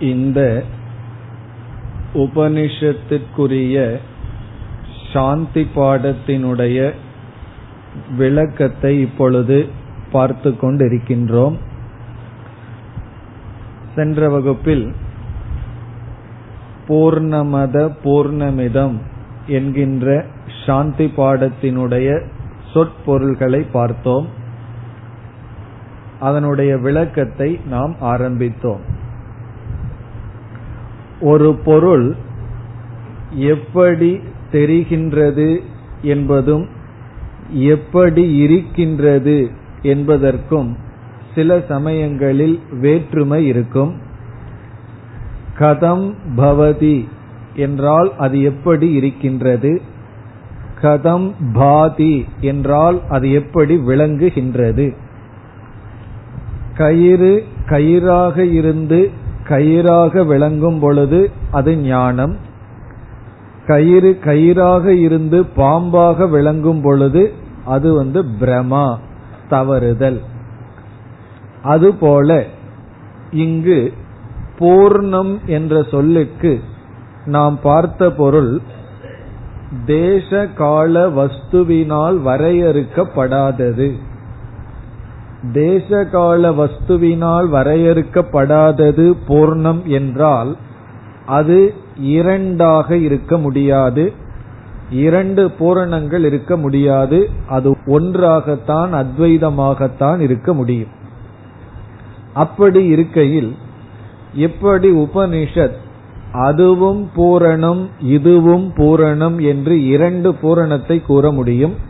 இந்த உபனிஷத்திற்குரிய சாந்தி பாடத்தினுடைய விளக்கத்தை இப்பொழுது பார்த்து கொண்டிருக்கின்றோம். சென்ற வகுப்பில் பூர்ணமத பூர்ணமிதம் என்கின்ற சாந்தி பாடத்தினுடைய சொற்பொருள்களை பார்த்தோம். அதனுடைய விளக்கத்தை நாம் ஆரம்பித்தோம். ஒரு பொருள் எப்படி தெரிகின்றது என்பதும் எப்படி இருக்கின்றது என்பதற்கும் சில சமயங்களில் வேற்றுமை இருக்கும். கதம் பவதி என்றால் அது எப்படி இருக்கின்றது? கதம் பாதி என்றால் அது எப்படி விளங்குகின்றது? கயிறு கயிறாக இருந்து கயிறாக விளங்கும் பொழுது அது ஞானம். கயிறு கயிறாக இருந்து பாம்பாக விளங்கும் பொழுது அது வந்து பிரமா தவறுதல். அதுபோல இங்கு பூர்ணம் என்ற சொல்லுக்கு நாம் பார்த்த பொருள் தேச கால வஸ்துவினால் வரையறுக்கப்படாதது. தேசகால வஸ்துவினால் வரையறுக்கப்படாதது பூர்ணம் என்றால் அது இரண்டாக இருக்க முடியாது. இரண்டு பூரணங்கள் இருக்க முடியாது. அது ஒன்றாகத்தான் அத்வைதமாகத்தான் இருக்க முடியும். அப்படி இருக்கையில் எப்படி உபனிஷத் அதுவும் பூரணம் இதுவும் பூரணம் என்று இரண்டு பூரணத்தை கூற முடியும்.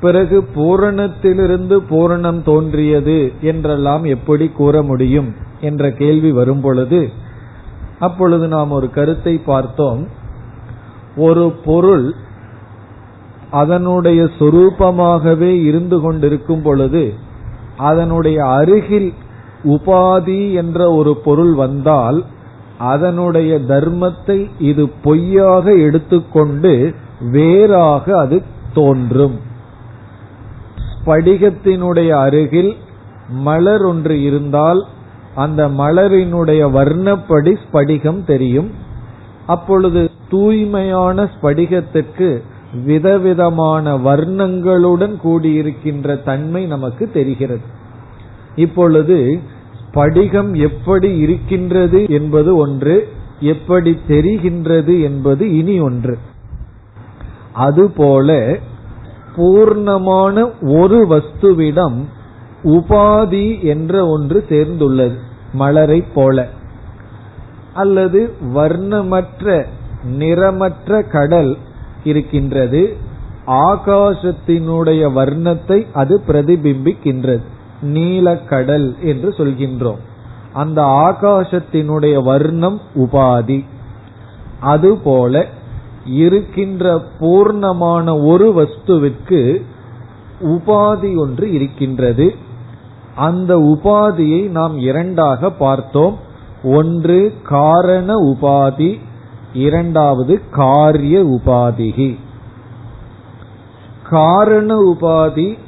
பிறகு பூரணத்திலிருந்து பூரணம் தோன்றியது என்றெல்லாம் எப்படி கூற முடியும் என்ற கேள்வி வரும்பொழுது அப்பொழுது நாம் ஒரு கருத்தை பார்த்தோம். ஒரு பொருள் அதனுடைய சொரூபமாகவே இருந்து கொண்டிருக்கும் பொழுது அதனுடைய அருகில் உபாதி என்ற ஒரு பொருள் வந்தால் அதனுடைய தர்மத்தை இது பொய்யாக எடுத்துக்கொண்டு வேறாக அது தோன்றும். ஸ்படிகத்தினுடைய அருகில் மலர் ஒன்று இருந்தால் அந்த மலரினுடைய வர்ணப்படி ஸ்படிகம் தெரியும். அப்பொழுது தூய்மையான ஸ்படிகத்திற்கு விதவிதமான வர்ணங்களுடன் கூடியிருக்கின்ற தன்மை நமக்கு தெரிகிறது. இப்பொழுது ஸ்படிகம் எப்படி இருக்கின்றது என்பது ஒன்று எப்படி தெரிகின்றது என்பது இனி ஒன்று. அதுபோல பூர்ணமான ஒரு வஸ்துவிடம் உபாதி என்ற ஒன்று சேர்ந்துள்ளது மலரை போல. அல்லது வர்ணமற்ற நிறமற்ற கடல் இருக்கின்றது ஆகாசத்தினுடைய வர்ணத்தை அது பிரதிபிம்பிக்கின்றது நீலக்கடல் என்று சொல்கின்றோம். அந்த ஆகாசத்தினுடைய வர்ணம் உபாதி. அதுபோல இருக்கின்ற பூர்ணமான ஒரு வஸ்துவிற்கு உபாதி ஒன்று இருக்கின்றது. அந்த உபாதியை நாம் இரண்டாக பார்த்தோம். ஒன்று காரண உபாதி இரண்டாவது காரிய உபாதிகி. காரண உபாதி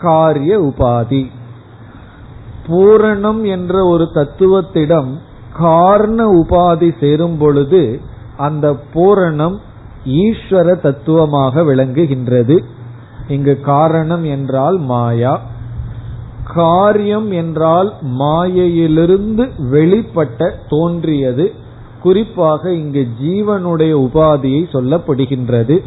காரிய உபாதி. பூரணம் என்ற ஒரு தத்துவத்திடம் காரண உபாதி சேரும் பொழுது அந்த பூரணம் ஈஸ்வர தத்துவமாக விளங்குகின்றது. இங்கு காரணம் என்றால் மாயா. காரியம் என்றால் மாயையிலிருந்து வெளிப்பட்ட தோன்றியது. குறிப்பாக இங்கு ஜீவனுடைய உபாதியை சொல்லப்படுகின்றது.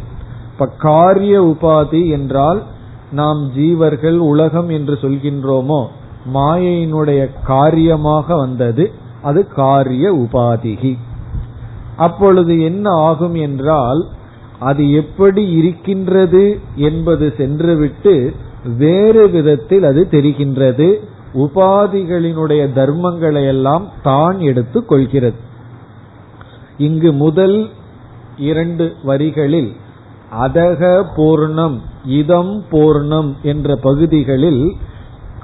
இப்ப காரிய உபாதி என்றால் நாம் ஜீவர்கள் உலகம் என்று சொல்கின்றோமோ மாயையினுடைய காரியமாக வந்தது. அது காரிய உபாதிகி. அப்பொழுது என்ன ஆகும் என்றால் அது எப்படி இருக்கின்றது என்பது சென்றுவிட்டு வேறு விதத்தில் அது தெரிகின்றது. உபாதிகளினுடைய தர்மங்களை எல்லாம் தான் எடுத்துக் கொள்கிறது. இங்கு முதல் இரண்டு வரிகளில் அதக பூர்ணம் இதம் பூர்ணம் என்ற பகுதிகளில்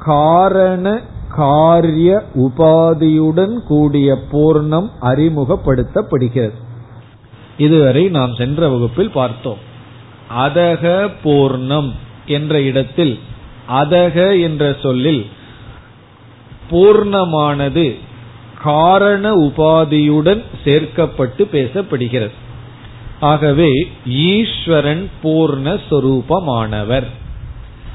காரண காரிய உபாதியுடன் கூடிய பூர்ணம் அறிமுகப்படுத்தப்படுகிறது. இதுவரை நாம் சென்ற வகுப்பில் பார்த்தோம். அதக பூர்ணம் என்ற இடத்தில் அதக என்ற சொல்லில் பூர்ணமானது காரண உபாதியுடன் சேர்க்கப்பட்டு பேசப்படுகிறது. ஆகவே ஈஸ்வரன் பூர்ணஸ்வரூபமானவர்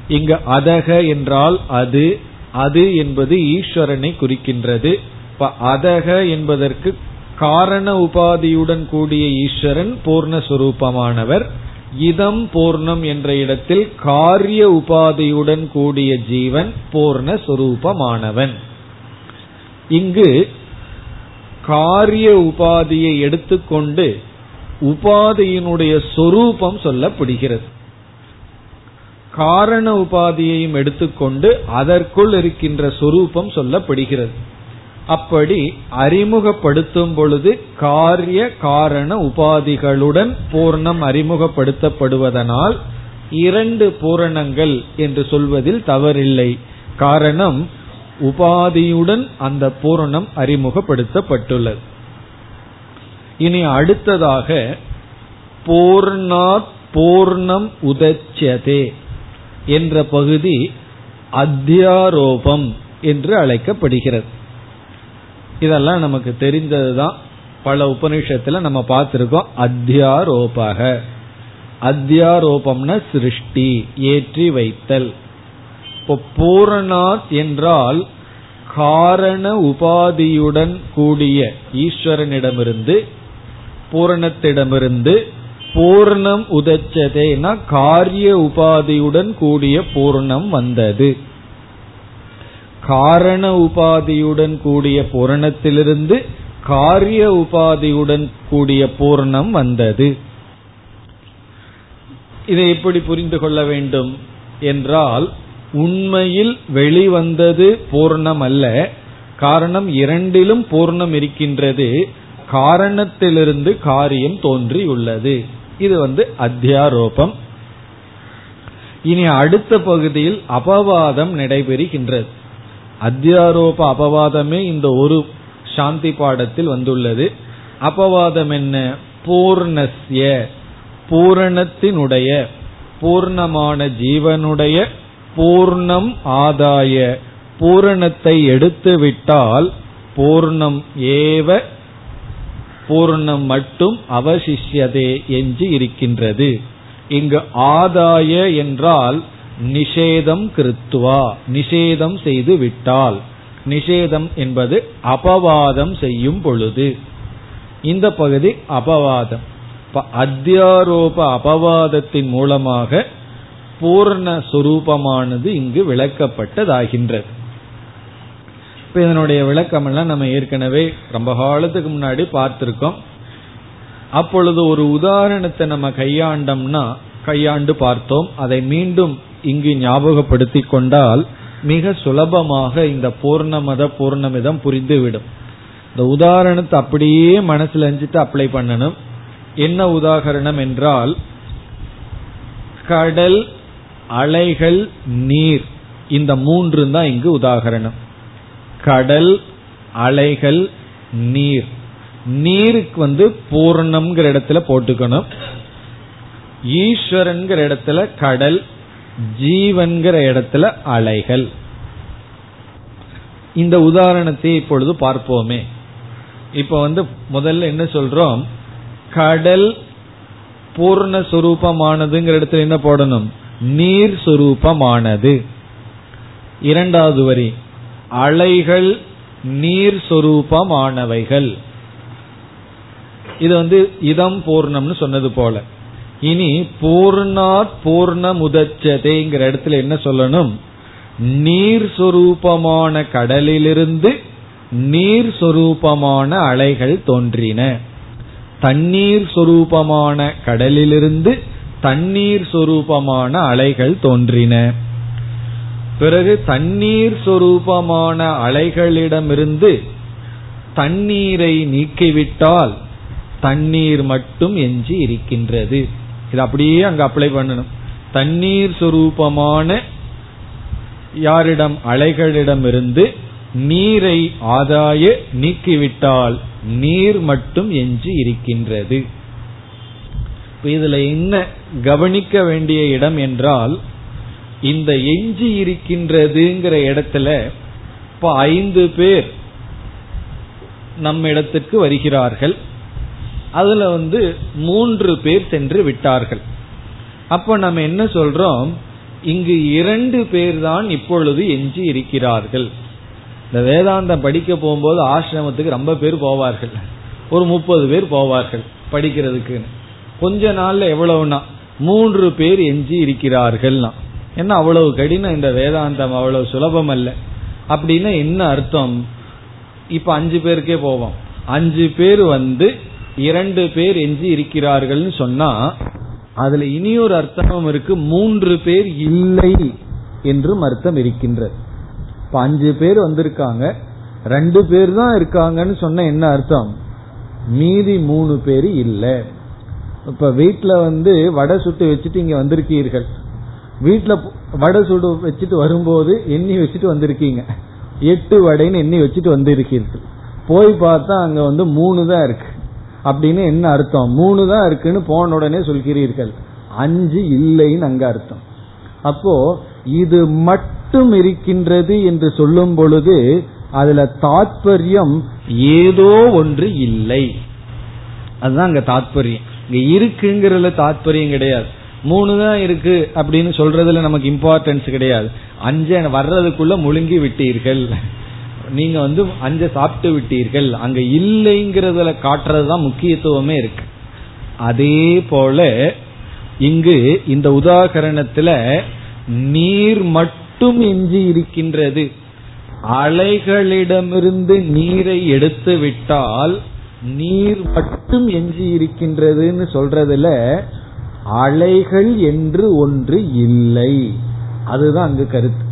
இங்கு அதக என்றால் அது அது என்பது ஈஸ்வரனை குறிக்கின்றது. இப்ப அதக என்பதற்கு காரண உபாதியுடன் கூடிய ஈஸ்வரன் பூர்ணஸ்வரூபமானவர் இதம் பூர்ணம் என்ற இடத்தில் காரிய உபாதியுடன் கூடிய ஜீவன் பூர்ணஸ்வரூபமானவன் இங்கு காரிய உபாதியை எடுத்துக்கொண்டு உபாதியினுடைய சொரூபம் சொல்லப்படுகிறது. காரண உபாதியையும் எடுத்துக்கொண்டு அதற்குள் இருக்கின்ற சொரூபம் சொல்லப்படுகிறது. அப்படி அறிமுகப்படுத்தும் பொழுது காரிய காரண உபாதிகளுடன் பூர்ணம் அறிமுகப்படுத்தப்படுவதனால் இரண்டு பூரணங்கள் என்று சொல்வதில் தவறில்லை. காரணம் உபாதியுடன் அந்த பூரணம் அறிமுகப்படுத்தப்பட்டுள்ளது. இனி அடுத்ததாக பூர்ணாத் பூர்ணம் உதச்சதே. என்ற பகுதி அத்தியாரோபம் என்று அழைக்கப்படுகிறது. இதெல்லாம் நமக்கு தெரிந்ததுதான். பல உபநிஷத்துல நம்ம பார்த்திருக்கோம். அத்தியாரோபக. அத்தியாரோபம்னா சிருஷ்டி ஏற்றி வைத்தல். இப்போ பூரணாத் என்றால் காரண உபாதியுடன் கூடிய ஈஸ்வரனிடமிருந்து பூரணத்திடமிருந்து பூர்ணம் உதச்சதேனா காரிய உபாதியுடன் கூடிய பூர்ணம் வந்தது. காரண உபாதியுடன் கூடிய பூரணத்திலிருந்து காரிய உபாதியுடன் கூடிய பூர்ணம் வந்தது. இதை எப்படி புரிந்து கொள்ள வேண்டும் என்றால் உண்மையில் வெளிவந்தது பூர்ணம் அல்ல. காரணம் இரண்டிலும் பூர்ணம் இருக்கின்றது. காரணத்திலிருந்து காரியம் தோன்றியுள்ளது. இது வந்து அத்தியாரோபம். இனி அடுத்த பகுதியில் அபவாதம் நடைபெறுகின்றது. அத்தியாரோப அபவாதமே இந்த ஒரு சாந்தி பாடத்தில் வந்துள்ளது. அபவாதம் என்ன? பூர்ணஸ்ய பூரணத்தினுடைய பூர்ணமான ஜீவனுடைய பூர்ணம் ஆதாய பூரணத்தை எடுத்துவிட்டால் பூர்ணம் ஏவ பூர்ணம் மட்டும் அவசிஷ்யதே என்று இருக்கின்றது. இங்கு ஆதாய என்றால் நிஷேதம் கிருத்துவா நிஷேதம் செய்து விட்டால். நிஷேதம் என்பது அபவாதம் செய்யும் பொழுது. இந்த பகுதி அபவாதம். அத்தியாரோப அபவாதத்தின் மூலமாக பூர்ண சுரூபமானது இங்கு விளக்கப்பட்டதாகின்றது. இப்ப இதனுடைய விளக்கம் எல்லாம் நம்ம ஏற்கனவே ரொம்ப காலத்துக்கு முன்னாடி பார்த்திருக்கோம். அப்பொழுது ஒரு உதாரணத்தை நம்ம கையாண்டோம்னா கையாண்டு பார்த்தோம். அதை மீண்டும் இங்கு ஞாபகப்படுத்தி கொண்டால் மிக சுலபமாக இந்த பூர்ணமத பூர்ணமிதம் புரிந்துவிடும். இந்த உதாரணத்தை அப்படியே மனசுல அஞ்சிட்டு அப்ளை பண்ணணும். என்ன உதாகரணம் என்றால் கடல் அலைகள் நீர் இந்த மூன்று தான் இங்கு உதாகரணம் கடல் அலைகள் நீர். நீருக்கு வந்து பூர்ணம்ங்கிற இடத்துல போட்டுக்கணும். ஈஸ்வரன்கிற இடத்துல கடல் ஜீவன்கிற இடத்துல அலைகள். இந்த உதாரணத்தை இப்பொழுது பார்ப்போமே. இப்ப வந்து முதல்ல என்ன சொல்றோம்? கடல் பூர்ண சுரூபமானதுங்கிற இடத்துல என்ன போடணும்? நீர் சுரூபமானது இரண்டாவது வரி. அலைகள் நீர் சொரூபமானவைகள். இது வந்து இதம் பூர்ணம்னு சொன்னது போல. இனி பூர்ணாத் பூர்ண முதச்சதைங்கிற இடத்துல என்ன சொல்லணும்? நீர் சொரூபமான கடலிலிருந்து நீர் சொரூபமான அலைகள் தோன்றின. தண்ணீர் சொரூபமான கடலிலிருந்து தண்ணீர் சொரூபமான அலைகள் தோன்றின. பிறகு தண்ணீர் சொரூபமான அலைகளிடமிருந்து தண்ணீரை நீக்கிவிட்டால் தண்ணீர் மட்டும் எஞ்சி இருக்கின்றது. இது அப்படியே அங்க அப்ளை பண்ணணும். தண்ணீர் சொரூபமான யாரிடம் அலைகளிடமிருந்து நீரை ஆதாய நீக்கிவிட்டால் நீர் மட்டும் எஞ்சி இருக்கின்றது. இதுல என்ன கவனிக்க வேண்டிய இடம் என்றால் இந்த எஞ்சி இருக்கின்றதுங்கிற இடத்துல இப்ப ஐந்து பேர் நம்ம இடத்திற்கு வருகிறார்கள். அதுல வந்து மூன்று பேர் சென்று விட்டார்கள். அப்ப நம்ம என்ன சொல்றோம்? இங்கு இரண்டு பேர் தான் இப்பொழுது எஞ்சி இருக்கிறார்கள். இந்த வேதாந்தம் படிக்க போகும்போது ஆசிரமத்துக்கு ரொம்ப பேர் போவார்கள். ஒரு முப்பது பேர் போவார்கள் படிக்கிறதுக்கு கொஞ்ச நாள்ல எவ்வளவுனா மூன்று பேர் எஞ்சி இருக்கிறார்கள்னா. என்ன அவ்வளவு கடினம்? இந்த வேதாந்தம் அவ்வளவு சுலபம் அல்ல அப்படின்னா என்ன அர்த்தம்? இப்ப அஞ்சு பேருக்கே போவோம். அஞ்சு பேர் வந்து இரண்டு பேர் எஞ்சி இருக்கிறார்கள்னு சொன்னா அதுல இனியொரு அர்த்தமும் இருக்கு. மூன்று பேர் இல்லை என்றும் அர்த்தம் இருக்கின்றது. இப்ப அஞ்சு பேர் வந்திருக்காங்க. ரெண்டு பேர் தான் இருக்காங்கன்னு சொன்ன என்ன அர்த்தம்? மீதி மூணு பேர் இல்லை. இப்ப வீட்டுல வந்து வடை சுட்டு வச்சுட்டு இங்க வந்திருக்கீர்கள். வீட்டுல வடை சுடு வச்சுட்டு வரும்போது எண்ணி வச்சுட்டு வந்திருக்கீங்க. எட்டு வடைன்னு எண்ணி வச்சுட்டு வந்திருக்கீர்கள். போய் பார்த்தா அங்க வந்து மூணு தான் இருக்கு. அப்படின்னு என்ன அர்த்தம்? மூணு தான் இருக்குன்னு போன உடனே சொல்கிறீர்கள். அஞ்சு இல்லைன்னு அங்க அர்த்தம். அப்போ இது மட்டும் இருக்கின்றது என்று சொல்லும் பொழுது அதுல தாத்பரியம் ஏதோ ஒன்று இல்லை. அதுதான் அங்க தாத்பரியம். இங்க இருக்குங்கிறதுல தாத்பரியம் கிடையாது. மூணு தான் இருக்கு அப்படின்னு சொல்றதுல நமக்கு இம்பார்ட்டன்ஸ் கிடையாது. அஞ்சு வர்றதுக்குள்ள முழுங்கி விட்டீர்கள். நீங்க வந்து அஞ்ச சாப்பிட்டு விட்டீர்கள். அங்க இல்லைங்கிறதுல காட்டுறதுதான் முக்கியத்துவமே இருக்கு. அதே போல இங்கு இந்த உதாகரணத்துல நீர் மட்டும் எஞ்சி இருக்கின்றது. அலைகளிடமிருந்து நீரை எடுத்து விட்டால் நீர் மட்டும் எஞ்சி இருக்கின்றதுன்னு சொல்றதுல அலைகள் என்று ஒன்று இல்லை. அதுதான் அங்கு கருத்து.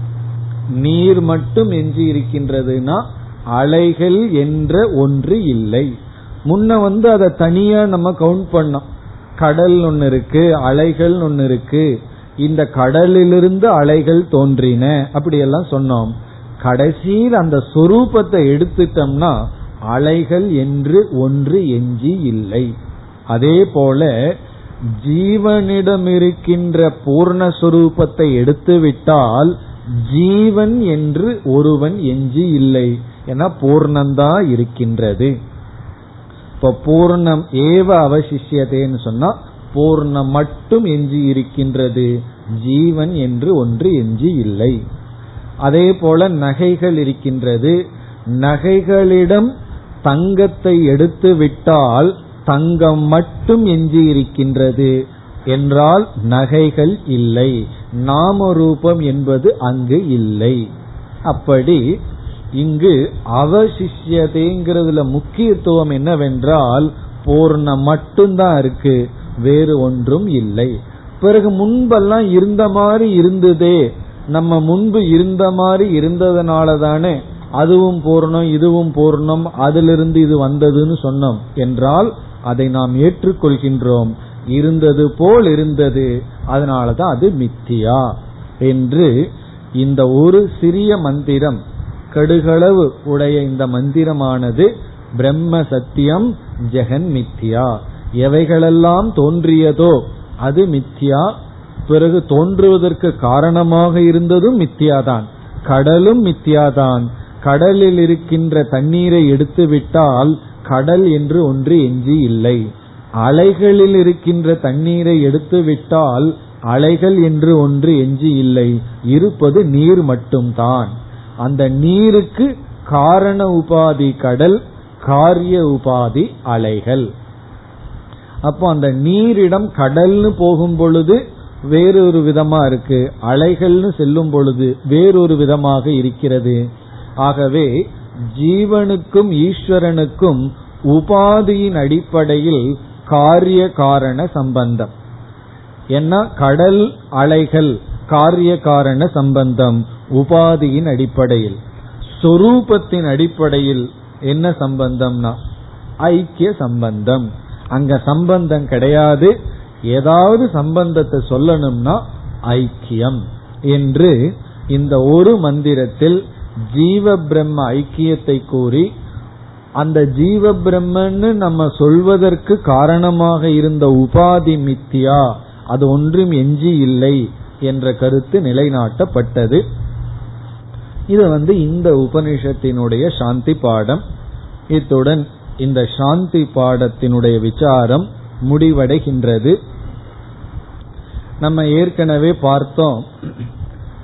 நீர் மட்டும் எஞ்சி இருக்கின்றதுன்னா அலைகள் என்ற ஒன்று இல்லை. முன்ன வந்து அதை தனியா நம்ம கவுண்ட் பண்ணோம். கடல் ஒன்னு இருக்கு அலைகள் ஒன்னு இருக்கு. இந்த கடலிலிருந்து அலைகள் தோன்றின. அப்படி எல்லாம் சொன்னோம். கடைசியில் அந்த சொரூபத்தை எடுத்துட்டோம்னா அலைகள் என்று ஒன்று எஞ்சி இல்லை. அதே போல ஜீவனிடம் இருக்கின்ற பூர்ணஸ்வரூபத்தை எடுத்துவிட்டால் ஜீவன் என்று ஒருவன் எஞ்சி இல்லை என பூர்ணந்தா இருக்கின்றது. இப்ப பூர்ணம் ஏவ அவசிஷியதேன்னு சொன்னா பூர்ணம் மட்டும் எஞ்சி இருக்கின்றது. ஜீவன் என்று ஒன்று எஞ்சி இல்லை. அதே போல நகைகள் இருக்கின்றது. நகைகளிடம் தங்கத்தை எடுத்து விட்டால் தங்கம் மட்டும் எஞ்சி இருக்கின்றது என்றால் நகைகள் இல்லை. நாம ரூபம் என்பது அங்கு இல்லை. அப்படி இங்கு அவசிஷ்யதேங்கிறதுல முக்கியத்துவம் என்னவென்றால் பூர்ணம் மட்டும்தான் இருக்கு. வேறு ஒன்றும் இல்லை. பிறகு முன்பெல்லாம் இருந்த மாதிரி இருந்ததே. நம்ம முன்பு இருந்த மாதிரி இருந்ததுனால தானே அதுவும் பூர்ணம் இதுவும் பூர்ணம் அதிலிருந்து இது வந்ததுன்னு சொன்னோம். என்றால் அதை நாம் ஏற்றுக்கொள்கின்றோம். இருந்தது போல் இருந்தது. அதனாலதான் அது மித்தியா. என்று இந்த ஒரு சிறிய மந்திரம் கடுகளவு உடைய இந்த மந்திரமானது பிரம்ம சத்தியம் ஜெகன் மித்தியா. எவைகளெல்லாம் தோன்றியதோ அது மித்தியா. பிறகு தோன்றுவதற்கு காரணமாக இருந்ததும் மித்தியாதான். கடலும் மித்தியாதான். கடலில் இருக்கின்ற தண்ணீரை எடுத்துவிட்டால் கடல் என்று ஒன்று எஞ்சி இல்லை. அலைகளில் இருக்கின்ற தண்ணீரை எடுத்துவிட்டால் அலைகள் என்று ஒன்று எஞ்சி இல்லை. இருப்பது நீர் மட்டும்தான். அந்த நீருக்கு காரண உபாதி கடல் காரிய உபாதி அலைகள். அப்போ அந்த நீரிடம் கடல்னு போகும் பொழுது வேறொரு விதமா இருக்கு. அலைகள்னு செல்லும் பொழுது வேறொரு விதமாக இருக்கிறது. ஆகவே ஜீவனுக்கும் ஈஸ்வரனுக்கும் உபாதியின் அடிப்படையில் காரிய காரண சம்பந்தம். என்ன கடல் அலைகள் காரிய காரண சம்பந்தம் உபாதியின் அடிப்படையில். சொரூபத்தின் அடிப்படையில் என்ன சம்பந்தம்னா ஐக்கிய சம்பந்தம். அங்க சம்பந்தம் கிடையாது. ஏதாவது சம்பந்தத்தை சொல்லணும்னா ஐக்கியம். என்று இந்த ஒரு மந்திரத்தில் ஜீவ பிரம்ம ஐக்கியத்தை கூறி அந்த ஜீவ பிரம்மன்னு நம்ம சொல்வதற்கு காரணமாக இருந்த உபாதி மித்தியா அது ஒன்றும் எஞ்சி இல்லை என்ற கருத்து நிலைநாட்டப்பட்டது. இது வந்து இந்த உபனிஷத்தினுடைய சாந்தி பாடம். இத்துடன் இந்த சாந்தி பாடத்தினுடைய விசாரம் முடிவடைகின்றது. நம்ம ஏற்கனவே பார்த்தோம்.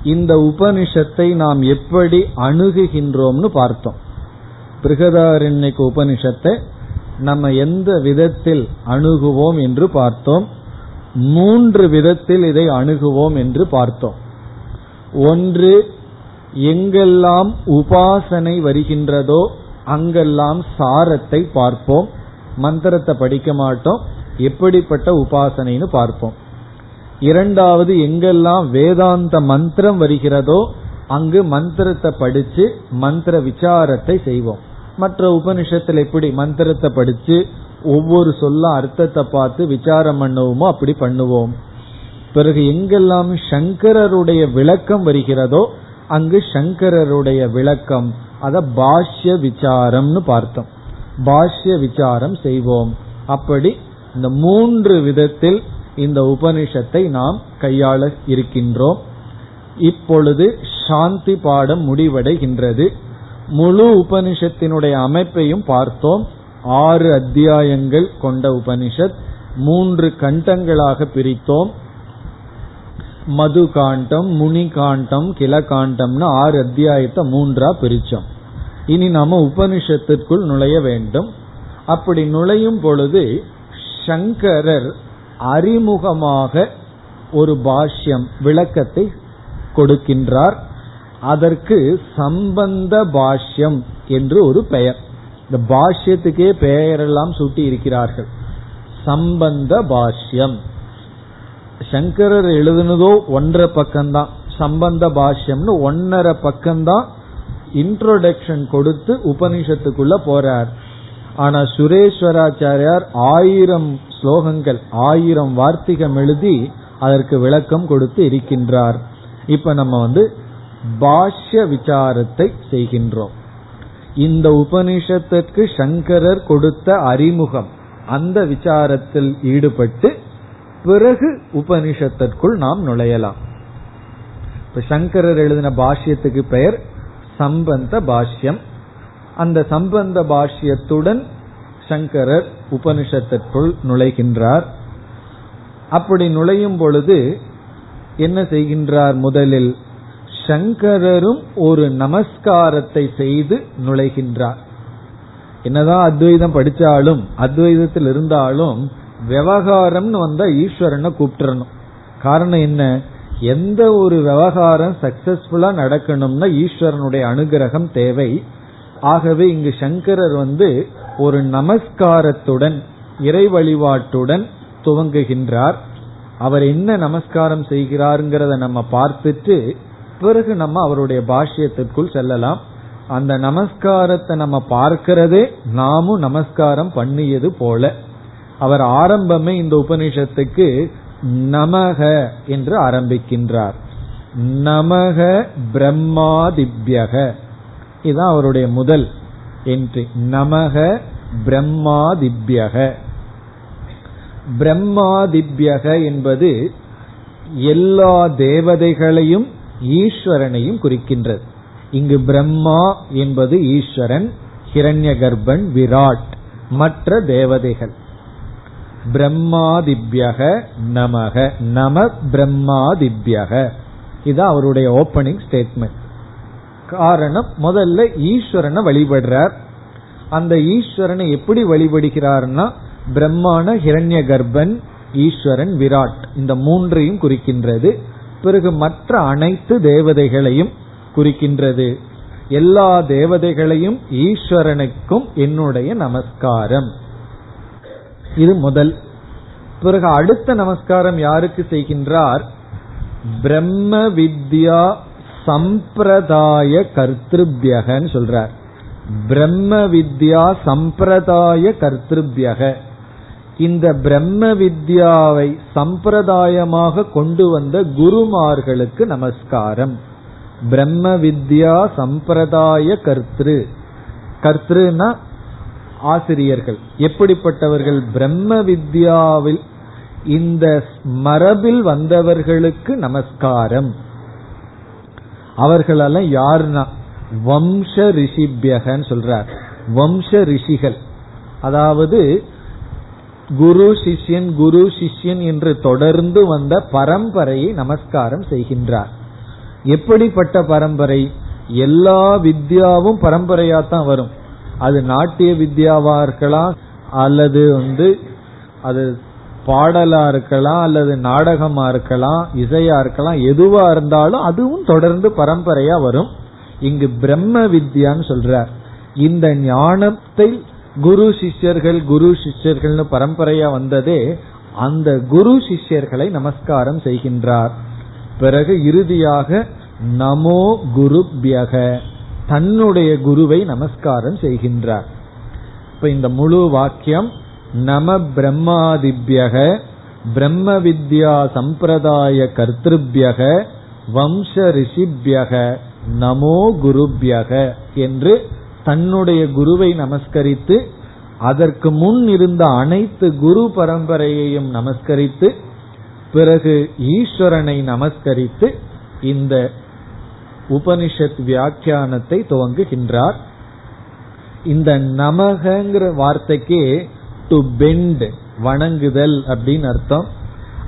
இந்த உபனிஷத்தை நாம் எப்படி அணுகுகின்றோம்னு பார்த்தோம். பிருகதாரண்யக்கு உபனிஷத்தை நம்ம எந்த விதத்தில் அணுகுவோம் என்று பார்த்தோம். மூன்று விதத்தில் இதை அணுகுவோம் என்று பார்த்தோம். ஒன்று எங்கெல்லாம் உபாசனை வருகின்றதோ அங்கெல்லாம் சாரத்தை பார்ப்போம். மந்திரத்தை படிக்க மாட்டோம். எப்படிப்பட்ட உபாசனைன்னு பார்ப்போம். இரண்டாவது எங்கெல்லாம் வேதாந்த மந்திரம் வருகிறதோ அங்கு மந்திரத்தை படிச்சு மந்திர விசாரத்தை செய்வோம். மற்ற உபனிஷத்தில் எப்படி மந்திரத்தை படிச்சு ஒவ்வொரு சொல்ல அர்த்தத்தை பார்த்து விசாரம் பண்ணுவோமோ அப்படி பண்ணுவோம். பிறகு எங்கெல்லாம் சங்கரருடைய விளக்கம் வருகிறதோ அங்கு சங்கரருடைய விளக்கம் அத பாஷ்ய விசாரம்னு பார்த்தோம். பாஷ்ய விசாரம் செய்வோம். அப்படி இந்த மூன்று விதத்தில் இந்த உபனிஷத்தை நாம் கையாள இருக்கின்றோம். இப்பொழுது சாந்தி பாடம் முடிவடைகின்றது. முழு உபனிஷத்தினுடைய அமைப்பையும் பார்த்தோம். ஆறு அத்தியாயங்கள் கொண்ட உபனிஷத் மூன்று கண்டங்களாக பிரித்தோம். மது காண்டம் முனி காண்டம் கிளகாண்டம்னு ஆறு அத்தியாயத்தை மூன்றா பிரிச்சோம். இனி நாம உபனிஷத்திற்குள் நுழைய வேண்டும். அப்படி நுழையும் பொழுது சங்கரர் அறிமுகமாக ஒரு பாஷ்யம் விளக்கத்தை கொடுக்கின்றார். அதற்கு சம்பந்த பாஷ்யம் என்று ஒரு பெயர். இந்த பாஷ்யத்துக்கே பெயரெல்லாம் சூட்டி இருக்கிறார்கள். சம்பந்த பாஷ்யம். சங்கரர் எழுதுனதோ ஒன்றரை பக்கம்தான். சம்பந்த பாஷ்யம்னு ஒன்னரை பக்கம்தான் இன்ட்ரோடக்ஷன் கொடுத்து உபனிஷத்துக்குள்ள போறார். ஆனா சுரேஸ்வராச்சாரியார் ஆயிரம் ஸ்லோகங்கள் ஆயிரம் வார்த்திகம் எழுதி அதற்கு விளக்கம் கொடுத்து இருக்கின்றார். இப்ப நம்ம வந்து பாஷ்ய விசாரத்தை செய்கின்றோம். இந்த உபனிஷத்திற்கு சங்கரர் கொடுத்த அறிமுகம் அந்த விசாரத்தில் ஈடுபட்டு பிறகு உபனிஷத்திற்குள் நாம் நுழையலாம். இப்ப சங்கரர் எழுதின பாஷ்யத்துக்கு பெயர் சம்பந்த பாஷ்யம். அந்த சம்பந்த பாஷ்யத்துடன் சங்கரர் உபனிஷத்திற்குள் நுழைகின்றார். அப்படி நுழையும் பொழுது என்ன செய்கின்றார் முதலில்? சங்கரரும் ஒரு நமஸ்காரத்தை செய்து நுழைகின்றார். என்னதான் அத்வைதம் படிச்சாலும் அத்வைதத்தில் இருந்தாலும் விவகாரம்னு வந்தா ஈஸ்வரனை கூப்பிட்டுறணும். காரணம் என்ன? எந்த ஒரு விவகாரம் சக்சஸ்ஃபுல்லா நடக்கணும்னா ஈஸ்வரனுடைய அனுகிரகம் தேவை. ஆகவே இங்கு சங்கரர் வந்து ஒரு நமஸ்காரத்துடன் இறை வழிபாட்டுடன் துவங்குகின்றார். அவர் என்ன நமஸ்காரம் செய்கிறாருங்கிறத நம்ம பார்த்துட்டு பிறகு நம்ம அவருடைய பாஷ்யத்திற்குள் செல்லலாம். அந்த நமஸ்காரத்தை நம்ம பார்க்கிறதே நாமும் நமஸ்காரம் பண்ணியது போல. அவர் ஆரம்பமே இந்த உபனிஷத்துக்கு நமக என்று ஆரம்பிக்கின்றார். நமக பிரம்மாதிப்யக. இதுதான் அவருடைய முதல் என்று நமக பிரம்மாதிப்யக. பிரம்மாதிப்யக என்பது எல்லா தேவதைகளையும் ஈஸ்வரனையும் குறிக்கின்றது. இங்கு பிரம்மா என்பது ஈஸ்வரன் ஹிரண்ய கர்ப்பன் விராட் மற்ற தேவதைகள். பிரம்மாதிப்யக நமக நம பிரம்மாதிப்யக. இது அவருடைய ஓபனிங் ஸ்டேட்மெண்ட் காரணம் முதல்ல ஈஸ்வரனை வழிபடுறார். அந்த ஈஸ்வரனை எப்படி வழிபடுகிறார்னா பிரம்மான ஹிரண்ய கர்ப்பன் ஈஸ்வரன் விராட் இந்த மூன்றையும் குறிக்கின்றது. பிறகு மற்ற அனைத்து தேவதைகளையும் குறிக்கின்றது. எல்லா தேவதைகளையும் ஈஸ்வரனுக்கும் என்னுடைய நமஸ்காரம். இது முதல். பிறகு அடுத்த நமஸ்காரம் யாருக்கு செய்கின்றார்? பிரம்ம வித்யா சம்பிரதாய கர்த்திருபியகன்னு சொல்றார். பிரம்ம வித்யா சம்பிரதாய கர்த்திருபியக. இந்த பிரம்ம வித்யாவை சம்பிரதாயமாக கொண்டு வந்த குருமார்களுக்கு நமஸ்காரம். பிரம்ம வித்யா சம்பிரதாய கர்த்திரு. கர்த்திருனா ஆசிரியர்கள். எப்படிப்பட்டவர்கள்? பிரம்ம வித்யாவில் இந்த மரபில் வந்தவர்களுக்கு நமஸ்காரம். அவர்களெல்லாம் யாருன்னா? வம்ச ரிஷிபியகன்னு சொல்றார். வம்ச ரிஷிகள். அதாவது குரு சிஷ்யன் குரு சிஷ்யன் என்று தொடர்ந்து வந்த பரம்பரையை நமஸ்காரம் செய்கின்றார். எப்படிப்பட்ட பரம்பரை? எல்லா வித்யாவும் பரம்பரையா தான் வரும். அது நாட்டிய வித்யாவா இருக்கலாம் அல்லது வந்து அது பாடலா இருக்கலாம் அல்லது நாடகமா இருக்கலாம் இசையா இருக்கலாம் எதுவா இருந்தாலும் அதுவும் தொடர்ந்து பரம்பரையா வரும். இங்கு பிரம்ம வித்யான்னு சொல்றார் இந்த ஞானத்தை குரு சிஷ்யர்கள் குரு சிஷ்யர்கள்னு பரம்பரையா வந்ததே அந்த குரு சிஷ்யர்களை நமஸ்காரம் செய்கின்றார். பிறகு இறுதியாக நமோ குருபியக தன்னுடைய குருவை நமஸ்காரம் செய்கின்றார். இப்ப இந்த முழு வாக்கியம் நம பிரம்மாதிபியக பிரம்ம வித்யா சம்பிரதாய கர்த்திருபியக வம்ச ரிஷிபியக நமோ குருபியக என்று தன்னுடைய குருவை நமஸ்கரித்து அதற்கு முன் இருந்த அனைத்து குரு பரம்பரையையும் நமஸ்கரித்து பிறகு ஈஸ்வரனை நமஸ்கரித்து இந்த உபனிஷத் வியாக்கியானத்தை துவங்குகின்றார். இந்த நமகங்கிற வார்த்தைக்கு டு பெண்ட் வணங்குதல் அப்படின்னு அர்த்தம்.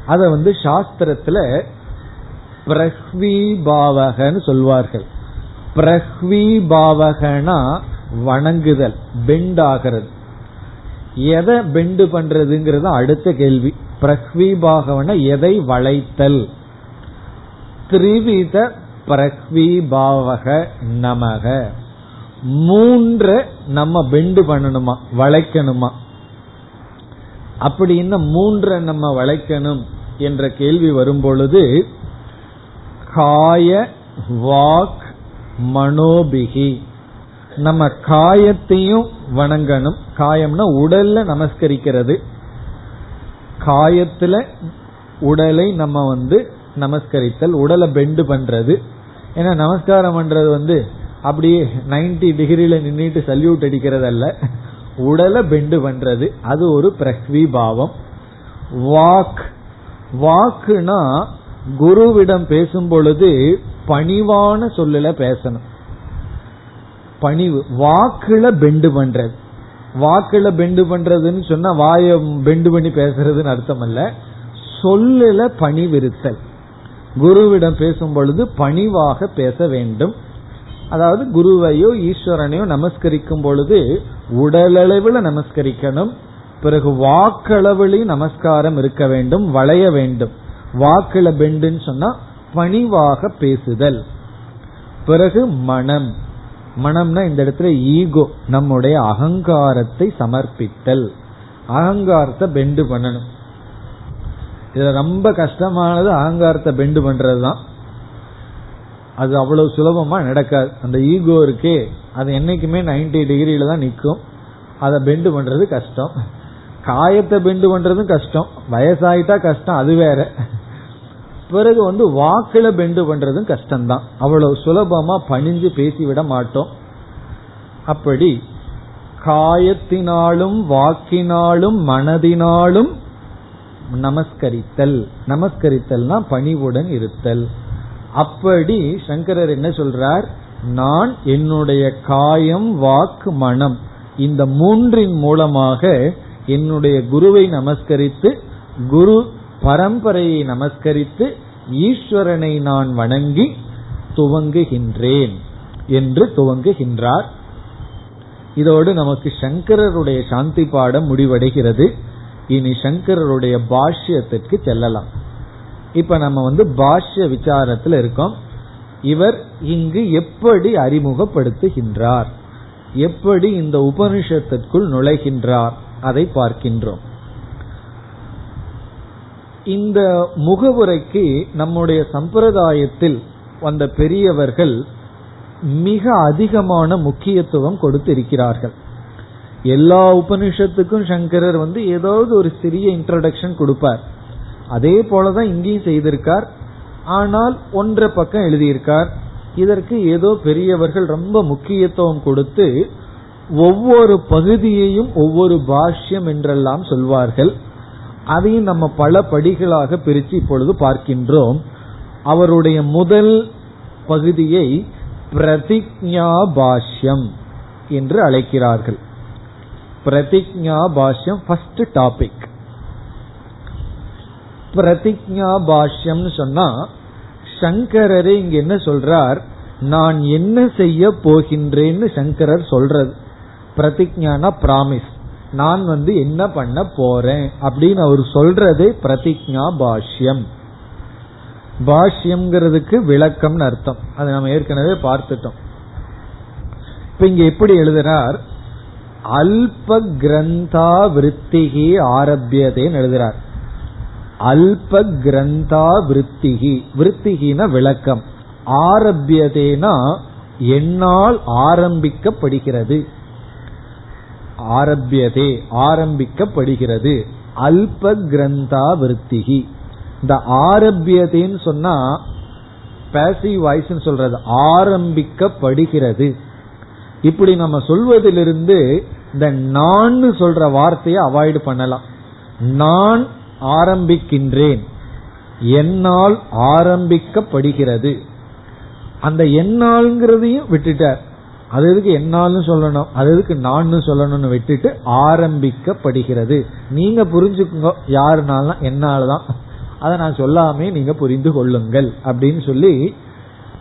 அத வந்து சாஸ்திரத்துல பிரஹ்விபாவகன்னு சொல்வார்கள். பிரஹ்விபாவகனா வணங்குதல் பெண்ட் ஆகிறது. எதை பெண்டு பண்றதுங்கிறது அடுத்த கேள்வி. பிரஹ்விபாகவன எதை வளைத்தல்? திரிவித பிரஹ்விபாவக நமக. மூன்ற நம்ம பெண்டு பண்ணணுமா வளைக்கணுமா? அப்படின்னு மூன்றை நம்ம வளைக்கணும் என்ற கேள்வி வரும் பொழுது காய வாக் மனோபிகி. நம்ம காயத்தையும் வணங்கணும். காயம்னா உடல்ல நமஸ்கரிக்கிறது. காயத்துல உடலை நம்ம வந்து நமஸ்கரித்தல் உடலை பெண்டு பண்றது. ஏன்னா நமஸ்காரம் பண்றது வந்து அப்படியே நைன்டி டிகிரியில நின்றுட்டு சல்யூட் அடிக்கிறது அல்ல உடலை பெண்டு பண்றது. அது ஒரு பிரஸ்வி பாவம் வாக். வாக்குனா குருவிடம் பேசும் பொழுது பணிவான சொல்லல பேசணும். பணிவு. வாக்குல பெண்டு பண்றது. வாக்குல பெண்டு பண்றதுன்னு சொன்னா வாய பெண்டு பண்ணி பேசுறதுன்னு அர்த்தம் அல்ல சொல்லுல பணிவிருத்தல். குருவிடம் பேசும் பொழுது பணிவாக பேச வேண்டும். அதாவது குருவையோ ஈஸ்வரனையோ நமஸ்கரிக்கும் பொழுது உடலளவில் நமஸ்கரிக்கணும். பிறகு வாக்களவிலையும் நமஸ்காரம் இருக்க வேண்டும் வளைய வேண்டும். வாக்குல பெண்டுன்னு சொன்னா பணிவாக பேசுதல். பிறகு மனம். மனம்னா இந்த இடத்துல ஈகோ நம்முடைய அகங்காரத்தை சமர்ப்பித்தல். அகங்காரத்தை பெண்டு பண்ணணும். இது ரொம்ப கஷ்டமானது அகங்காரத்தை பெண்டு பண்றதுதான். அது அவ்வளவு சுலபமா நடக்காது. அந்த ஈகோ இருக்கே அது என்னைக்குமே நைன்டி டிகிரியில தான் நிற்கும். அதை பெண்டு பண்றது கஷ்டம். காயத்தை பெண்டு பண்றதும் கஷ்டம். வயசாயிட்டா கஷ்டம் அது வேற. பிறகு வந்து வாக்குல பெண்டு பண்றதும் கஷ்டம்தான். அவ்வளவு சுலபமா பணிஞ்சு பேசிவிட மாட்டோம். அப்படி காயத்தினாலும் வாக்கினாலும் மனதினாலும் நமஸ்கரித்தல். நமஸ்கரித்தல்னா பணிவுடன் இருத்தல். அப்படி சங்கரர் என்ன சொல்றார்? நான் என்னுடைய காயம் வாக்கு மனம் இந்த மூன்றின் மூலமாக என்னுடைய குருவை நமஸ்கரித்து குரு பரம்பரையை நமஸ்கரித்து ஈஸ்வரனை நான் வணங்கி துவங்குகின்றேன் என்று துவங்குகின்றார். இதோடு நமக்கு சங்கரருடைய சாந்தி பாடம் முடிவடைகிறது. இனி சங்கரருடைய பாஷ்யத்திற்கு செல்லலாம். இப்ப நம்ம வந்து பாஷ்ய விசாரத்தில் இருக்கோம். இவர் இங்கு எப்படி அறிமுகப்படுத்துகின்றார்? எப்படி இந்த உபனிஷத்திற்குள் நுழைகின்றார்? அதை பார்க்கின்றோம். இந்த முகவுரைக்கு நம்முடைய சம்பிரதாயத்தில் வந்த பெரியவர்கள் மிக அதிகமான முக்கியத்துவம் கொடுத்திருக்கிறார்கள். எல்லா உபனிஷத்துக்கும் சங்கரர் வந்து ஏதாவது ஒரு சிறிய இன்ட்ரடக்ஷன் கொடுப்பார். அதே போலதான் இங்கேயும் செய்திருக்கார். ஆனால் ஒன்றை பக்கம் எழுதியிருக்கார் இதற்கு ஏதோ பெரியவர்கள் ரொம்ப முக்கியத்துவம் கொடுத்து ஒவ்வொரு பகுதியையும் ஒவ்வொரு பாஷ்யம் என்றெல்லாம் சொல்வார்கள். அதையும் நம்ம பல படிகளாக பிரித்து இப்பொழுது பார்க்கின்றோம். அவருடைய முதல் பகுதியை பிரதிஜா பாஷ்யம் என்று அழைக்கிறார்கள். பிரதிஜா பாஷ்யம் ஃபர்ஸ்ட் டாபிக் பிரதிஜா பாஷ்யம்னு சொன்னா சங்கரரே இங்க என்ன சொல்றார்? நான் என்ன செய்ய போகின்றேன்னு சங்கரர் சொல்றது. பிரதிஜானா பிராமிஸ் நான் வந்து என்ன பண்ண போறேன்? அப்படின்னு அவர் சொல்றதே பிரதிஜா பாஷ்யம். பாஷ்யம்ங்கிறதுக்கு விளக்கம்னு அர்த்தம். அதை நம்ம ஏற்கனவே பார்த்துட்டோம். இப்ப இங்க எப்படி எழுதுறார்? அல்ப கிரந்தா விற்த்திகி ஆரம்பியதேன்னு எழுதுறார். அல்ப கிரந்தா விற்த்திகி விற்த்திகின விளக்கம். ஆரம்பியதேனா என்னால் ஆரம்பிக்கப்படுகிறது. ஆரம்பியதே ஆரம்பிக்கப்படுகிறது. அல்ப கிரந்தா விற்த்திகி இந்த ஆரம்பியதேன்னு சொன்னா பேசிவ் வாய்ஸ் சொல்றது ஆரம்பிக்கப்படுகிறது. இப்படி நம்ம சொல்வதிலிருந்து இந்த நான் சொல்ற வார்த்தையை அவாய்டு பண்ணலாம். நான் ஆரம்பிக்கின்றேன். என்னால் ஆரம்பிக்கப்படுகிறது. அந்த என்னால்ங்கிறதையும் விட்டுட்டார் அது எதுக்கு என்னாலும் சொல்லணும்? அது எதுக்கு நான் சொல்லணும்னு விட்டுட்டு ஆரம்பிக்கப்படுகிறது. நீங்க புரிஞ்சுக்கோங்க யாருனாலும் என்னால்தான். அதை நான் சொல்லாமே நீங்க புரிந்து கொள்ளுங்கள். அப்படின்னு சொல்லி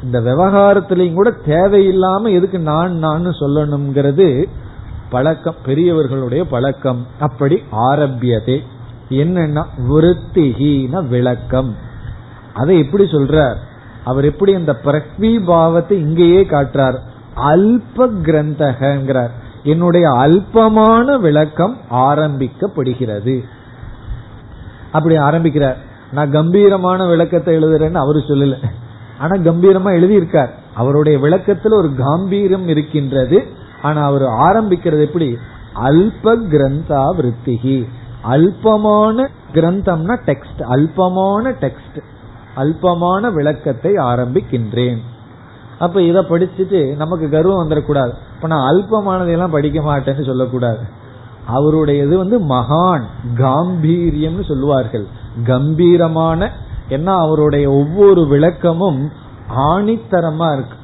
இந்த விவகாரத்திலையும் கூட தேவையில்லாம எதுக்கு நான் நான் சொல்லணுங்கிறது பழக்கம் பெரியவர்களுடைய பழக்கம். அப்படி ஆரம்பியதே. என்னன்னா விருத்திகீன விளக்கம். அதை எப்படி சொல்றார்? அவர் எப்படி அந்த பிரக்வி பாவத்தை இங்கேயே காட்டுறார்? அல்ப கிரந்தகங்கிறார். என்னுடைய அல்பமான விளக்கம் ஆரம்பிக்கப்படுகிறது. அப்படி ஆரம்பிக்கிறார். நான் கம்பீரமான விளக்கத்தை எழுதுறேன்னு அவரு சொல்லல. ஆனா கம்பீரமா எழுதியிருக்கார். அவருடைய விளக்கத்துல ஒரு காம்பீரம் இருக்கின்றது. ஆனா அவர் ஆரம்பிக்கிறது எப்படி? அல்ப கிரந்தா விருத்திகி. அல்பமான கிரந்தம்னா டெக்ஸ்ட் அல்பமான டெக்ஸ்ட் அல்பமான விளக்கத்தை ஆரம்பிக்கின்றேன். அப்ப இத படிச்சுட்டு நமக்கு கர்வம் வந்துடக்கூடாது இப்ப நான் அல்பமானதையெல்லாம் படிக்க மாட்டேன்னு சொல்லக்கூடாது. அவருடைய இது வந்து மகான் காம்பீரியம்னு சொல்லுவார்கள். கம்பீரமான ஏன்னா அவருடைய ஒவ்வொரு விளக்கமும் ஆணித்தரமா இருக்கு.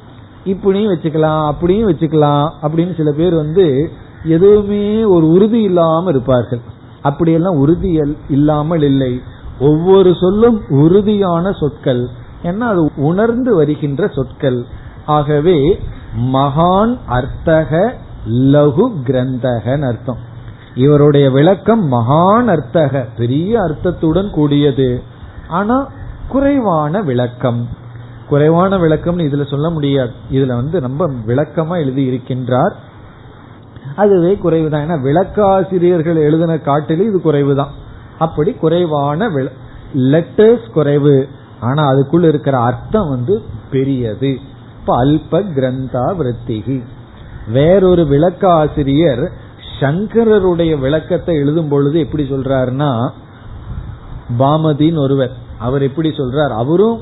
இப்படியும் வச்சுக்கலாம் அப்படியும் வச்சுக்கலாம் அப்படின்னு சில பேர் வந்து எதுவுமே ஒரு உறுதி இல்லாம இருப்பார்கள். அப்படியெல்லாம் உறுதி இல்லாமல் இல்லை. ஒவ்வொரு சொல்லும் உறுதியான சொற்கள். ஏன்னா அது உணர்ந்து வருகின்ற சொற்கள். ஆகவே மகான் அர்த்தக லகு கிரந்தகன் அர்த்தம். இவருடைய விளக்கம் மகான் அர்த்தக பெரிய அர்த்தத்துடன் கூடியது. ஆனா குறைவான விளக்கம். குறைவான விளக்கம்னு இதுல சொல்ல முடியாது. இதுல வந்து ரொம்ப விளக்கமா எழுதி இருக்கின்றார். அதுவே குறைவுதான். ஏன்னா விளக்காசிரியர்கள் எழுதின காட்டிலும் இது குறைவுதான். அப்படி குறைவான லெட்டர்ஸ் குறைவு. ஆனா அதுக்குள்ள இருக்கிற அர்த்தம் வந்து பெரியது. இப்ப அல்ப கிரந்தா விருத்திகி. வேறொரு விளக்க ஆசிரியர் சங்கரருடைய விளக்கத்தை எழுதும் பொழுது எப்படி சொல்றாருன்னா பாமதின் ஒருவர். அவர் எப்படி சொல்றார்? அவரும்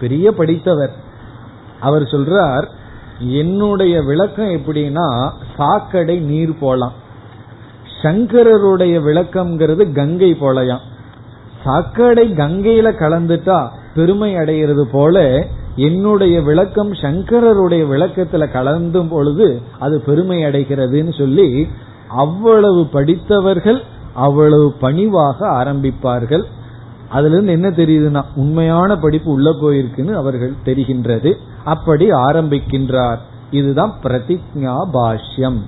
பெரிய படித்தவர். அவர் சொல்றார் என்னுடைய விளக்கம் எப்படின்னா சாக்கடை நீர் போலாம். சங்கரருடைய விளக்கம்ங்கிறது கங்கை போலயாம். சாக்கடை கங்கையில கலந்துட்டா பெருமை அடைகிறது போல என்னுடைய விளக்கம் சங்கரருடைய விளக்கத்துல கலந்தும் பொழுது அது பெருமை அடைகிறதுன்னு சொல்லி அவ்வளவு படித்தவர்கள் அவ்வளவு பணிவாக ஆரம்பிப்பார்கள். அதுல இருந்து என்ன தெரியுதுன்னா உண்மையான படிப்பு உள்ள போயிருக்குன்னு அவர்கள் தெரிகின்றது. அப்படி ஆரம்பிக்கின்றார். இதுதான் பிரதிஜா பாஷ்யம்.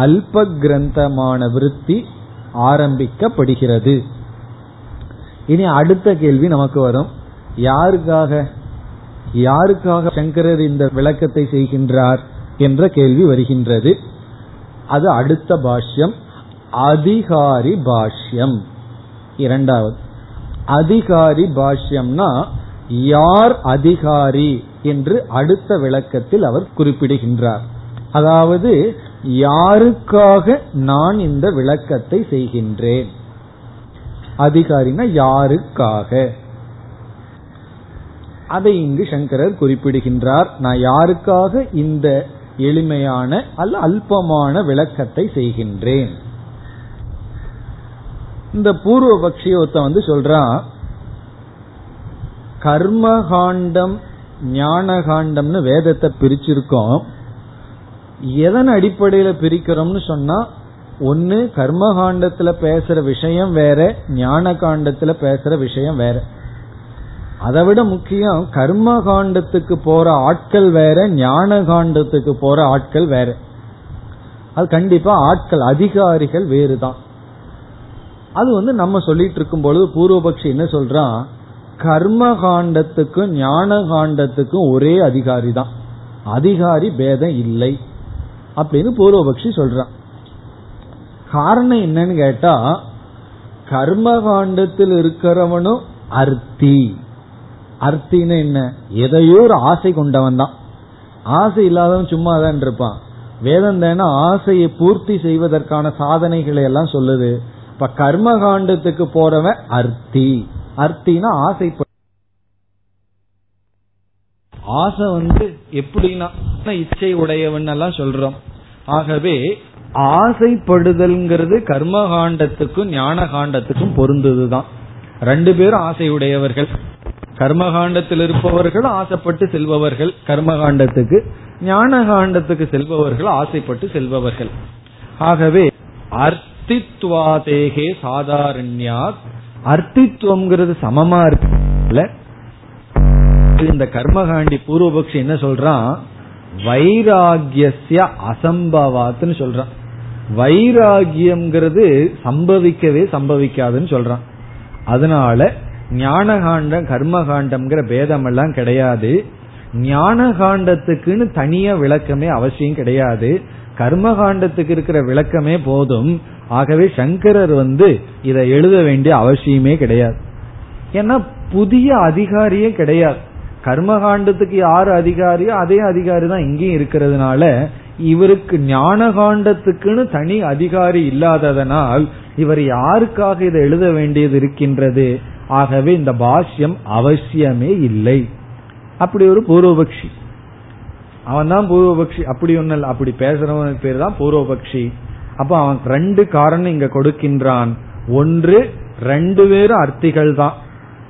அல்ப கிரந்தமான விருத்தி ஆரம்பிக்கப்படுகிறது. இனி அடுத்த கேள்வி நமக்கு வரும். யாருக்காக யாருக்காக சங்கரர் இந்த விளக்கத்தை செய்கின்றார் என்ற கேள்வி வருகின்றது. அது அடுத்த பாஷ்யம். அதிகாரி பாஷ்யம். இரண்டாவது அதிகாரி பாஷ்யம்னா யார் அதிகாரி? என்று அடுத்த விளக்கத்தில் அவர் குறிப்பிடுகின்றார். அதாவது யாருக்காக நான் இந்த விளக்கத்தை செய்கின்றேன்? அதிகாரினா யாருக்காக? அதை இங்கு சங்கரர் குறிப்பிடுகின்றார். நான் யாருக்காக இந்த எளிமையான அல்ல அல்பமான விளக்கத்தை செய்கின்றேன்? இந்த பூர்வ பக்ஷியத்தை வந்து சொல்றான் கர்மகாண்டம் ஞானகாண்டம்னு வேதத்தை பிரிச்சிருக்கோம். எதன் அடிப்படையில பிரிக்கிறோம்னு சொன்னா ஒன்னு கர்மகாண்டத்துல பேசுற விஷயம் வேற ஞான காண்டத்துல பேசுற விஷயம் வேற. அதை விட முக்கியம் கர்ம காண்டத்துக்கு போற ஆட்கள் வேற ஞான காண்டத்துக்கு போற ஆட்கள் வேற. அது கண்டிப்பா ஆட்கள் அதிகாரிகள் வேறுதான். அது வந்து நம்ம சொல்லிட்டு இருக்கும் பொழுது பூர்வபக்ஷி என்ன சொல்றான்? கர்ம காண்டத்துக்கும் ஞான காண்டத்துக்கும் ஒரே அதிகாரி தான் அதிகாரி பேதம் இல்லை. அப்படின்னு பூர்வபக்ஷி சொல்றான். காரணம் என்னன்னு கேட்டா கர்ம காண்டத்தில் இருக்கிறவனும் அர்த்தி. அர்த்தின்னு என்ன? எதையோ ஒரு ஆசை கொண்டவன் தான். ஆசை இல்லாதவன் சும்மா தான் இருப்பான். வேதம் தானே ஆசையை பூர்த்தி செய்வதற்கான சாதனைகளை எல்லாம் சொல்லுது. இப்ப கர்ம காண்டத்துக்கு போறவன் அர்த்தி. அர்த்தினா ஆசை ஆசை வந்து எப்படின்னா இச்சை உடையவன் எல்லாம் சொல்றோம். ஆகவே ஆசைப்படுதல்ங்கிறது கர்ம காண்டத்துக்கும் ஞான காண்டத்துக்கும் பொருந்ததுதான். ரெண்டு பேரும் ஆசையுடையவர்கள். கர்மகாண்டத்தில் இருப்பவர்கள் ஆசைப்பட்டு செல்பவர்கள் கர்மகாண்டத்துக்கு ஞான காண்டத்துக்கு செல்பவர்கள் ஆசைப்பட்டு செல்பவர்கள். ஆகவே அர்த்தித்வாதேகே சாதாரண்யா அர்த்தித்துவம்ங்கிறது சமமா இருக்குல்ல இந்த கர்மகாண்டி பூர்வபக்ஷி என்ன சொல்றான்? வைராகிய அசம்பவாத்துன்னு சொல்றான். வைராகியம்ங்கிறது சம்பவிக்கவே சம்பவிக்காதுன்னு சொல்றான். அதனால ஞானகாண்டம் கர்மகாண்டம்ங்கிற பேதம் எல்லாம் கிடையாது. ஞான காண்டத்துக்குன்னு தனிய விளக்கமே அவசியம் கிடையாது. கர்ம காண்டத்துக்கு இருக்கிற விளக்கமே போதும். ஆகவே சங்கரர் வந்து இதை எழுத வேண்டிய அவசியமே கிடையாது. ஏன்னா புதிய அதிகாரியே கிடையாது. கர்மகாண்டத்துக்கு யாரு அதிகாரியோ அதே அதிகாரி தான் இங்கேயும் இருக்கிறதுனால இவருக்கு ஞான காண்டத்துக்குன்னு தனி அதிகாரி இல்லாததனால் இவர் யாருக்காக இதை எழுத வேண்டியது இருக்கின்றது? ஆகவே இந்த பாஷ்யம் அவசியமே இல்லை. அப்படி ஒரு பூர்வபக்ஷி. அவன் தான் பூர்வபக்ஷி. அப்படி ஒன்னு அப்படி பேசுறவன் பேர் தான் பூர்வபக்ஷி. அப்ப அவன் ரெண்டு காரணம் இங்க கொடுக்கின்றான். ஒன்று ரெண்டு பேரும் அர்த்திகள் தான்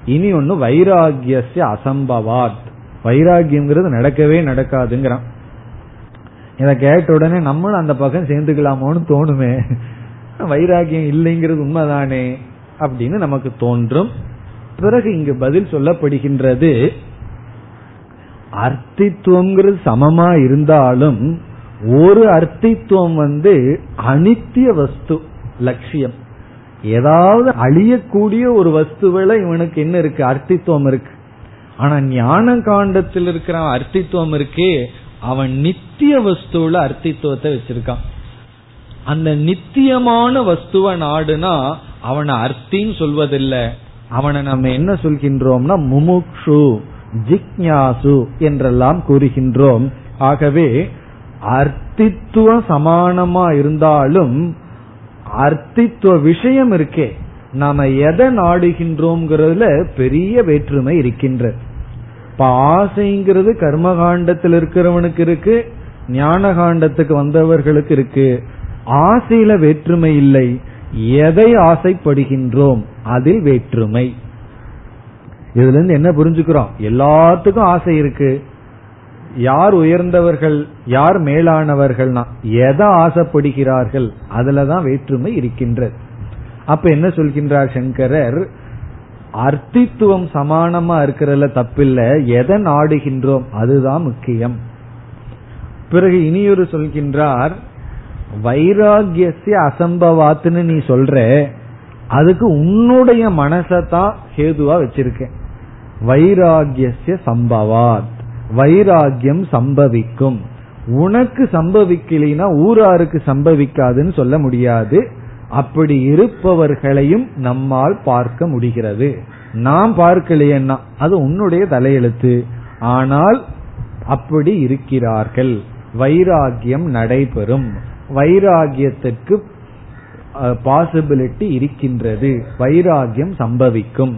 இனி ஒன்னு வைராகிய அசம்பவாத். வைராகியம்ங்கிறது நடக்கவே நடக்காதுங்கிறான். இதை கேட்ட உடனே நம்மளும் அந்த பக்கம் சேர்ந்துக்கலாமோன்னு தோணுமே. வைராகியம் இல்லைங்கிறது உண்மைதானே அப்படின்னு நமக்கு தோன்றும். பிறகு இங்கு பதில் சொல்லப்படுகின்றது அர்த்தித்துவம்ங்கிறது சமமா இருந்தாலும் ஒரு அர்த்தித்துவம் வந்து அனித்திய வஸ்து லட்சியம். ஏதாவது அழியக்கூடிய ஒரு வஸ்துவில இவனுக்கு என்ன இருக்கு? அர்த்தித்துவம் இருக்கு. ஆனா ஞான காண்டத்தில் இருக்கிற அர்த்தித்துவம் இருக்கே அவன் நித்திய வஸ்துல அர்த்தித்துவத்தை வச்சிருக்கான். அந்த நித்தியமான வஸ்துவ நாடுனா அவனை அர்த்தின்னு சொல்வதில்லை. அவனை நம்ம என்ன சொல்கின்றோம்னா முமுக்ஷு. ஜிக்யாசு என்றெல்லாம் கூறுகின்றோம். ஆகவே அர்த்தித்துவம் சமானமா இருந்தாலும் அர்த்தித்துவ விஷயம் இருக்கே. நாம எதை நாடுகின்றோம்ங்கிறதுல பெரிய வேற்றுமை இருக்கின்ற. இப்ப ஆசைங்கிறது கர்மகாண்டத்தில் இருக்கிறவனுக்கு இருக்கு ஞான காண்டத்துக்கு வந்தவர்களுக்கு இருக்கு. ஆசையில வேற்றுமை இல்லை. எதை ஆசைப்படுகின்றோம்? அதில் வேற்றுமை. இதுல இருந்து என்ன புரிஞ்சுக்கிறோம்? எல்லாத்துக்கும் ஆசை இருக்கு. யார் உயர்ந்தவர்கள் யார் மேலானவர்கள்னா எதை ஆசைப்படுகிறார்கள் அதுலதான் வேற்றுமை இருக்கின்றது அப்ப என்ன சொல்கின்றார் சங்கரர்? அர்த்தித்துவம் சமானமா இருக்கிறதுல தப்பில்ல எதை நாடுகின்றோம் அதுதான் முக்கியம். பிறகு இனியொரு சொல்கின்றார் வைராகியசிய அசம்பவாத்துன்னு நீ சொல்ற அதுக்கு உன்னுடைய மனசத்தான் ஹேதுவா வச்சிருக்கேன். வைராகிய சம்பவாத். வைராகியம் சம்பவிக்கும். உனக்கு சம்பவிக்கலைன்னா ஊராருக்கு சம்பவிக்காதுன்னு சொல்ல முடியாது. அப்படி இருப்பவர்களையும் நம்மால் பார்க்க முடிகிறது. நாம் பார்க்கலையன்னா அது உன்னுடைய தலையெழுத்து. ஆனால் அப்படி இருக்கிறார்கள். வைராகியம் நடைபெறும். வைராகியத்திற்கு பாசிபிலிட்டி இருக்கின்றது. வைராகியம் சம்பவிக்கும்.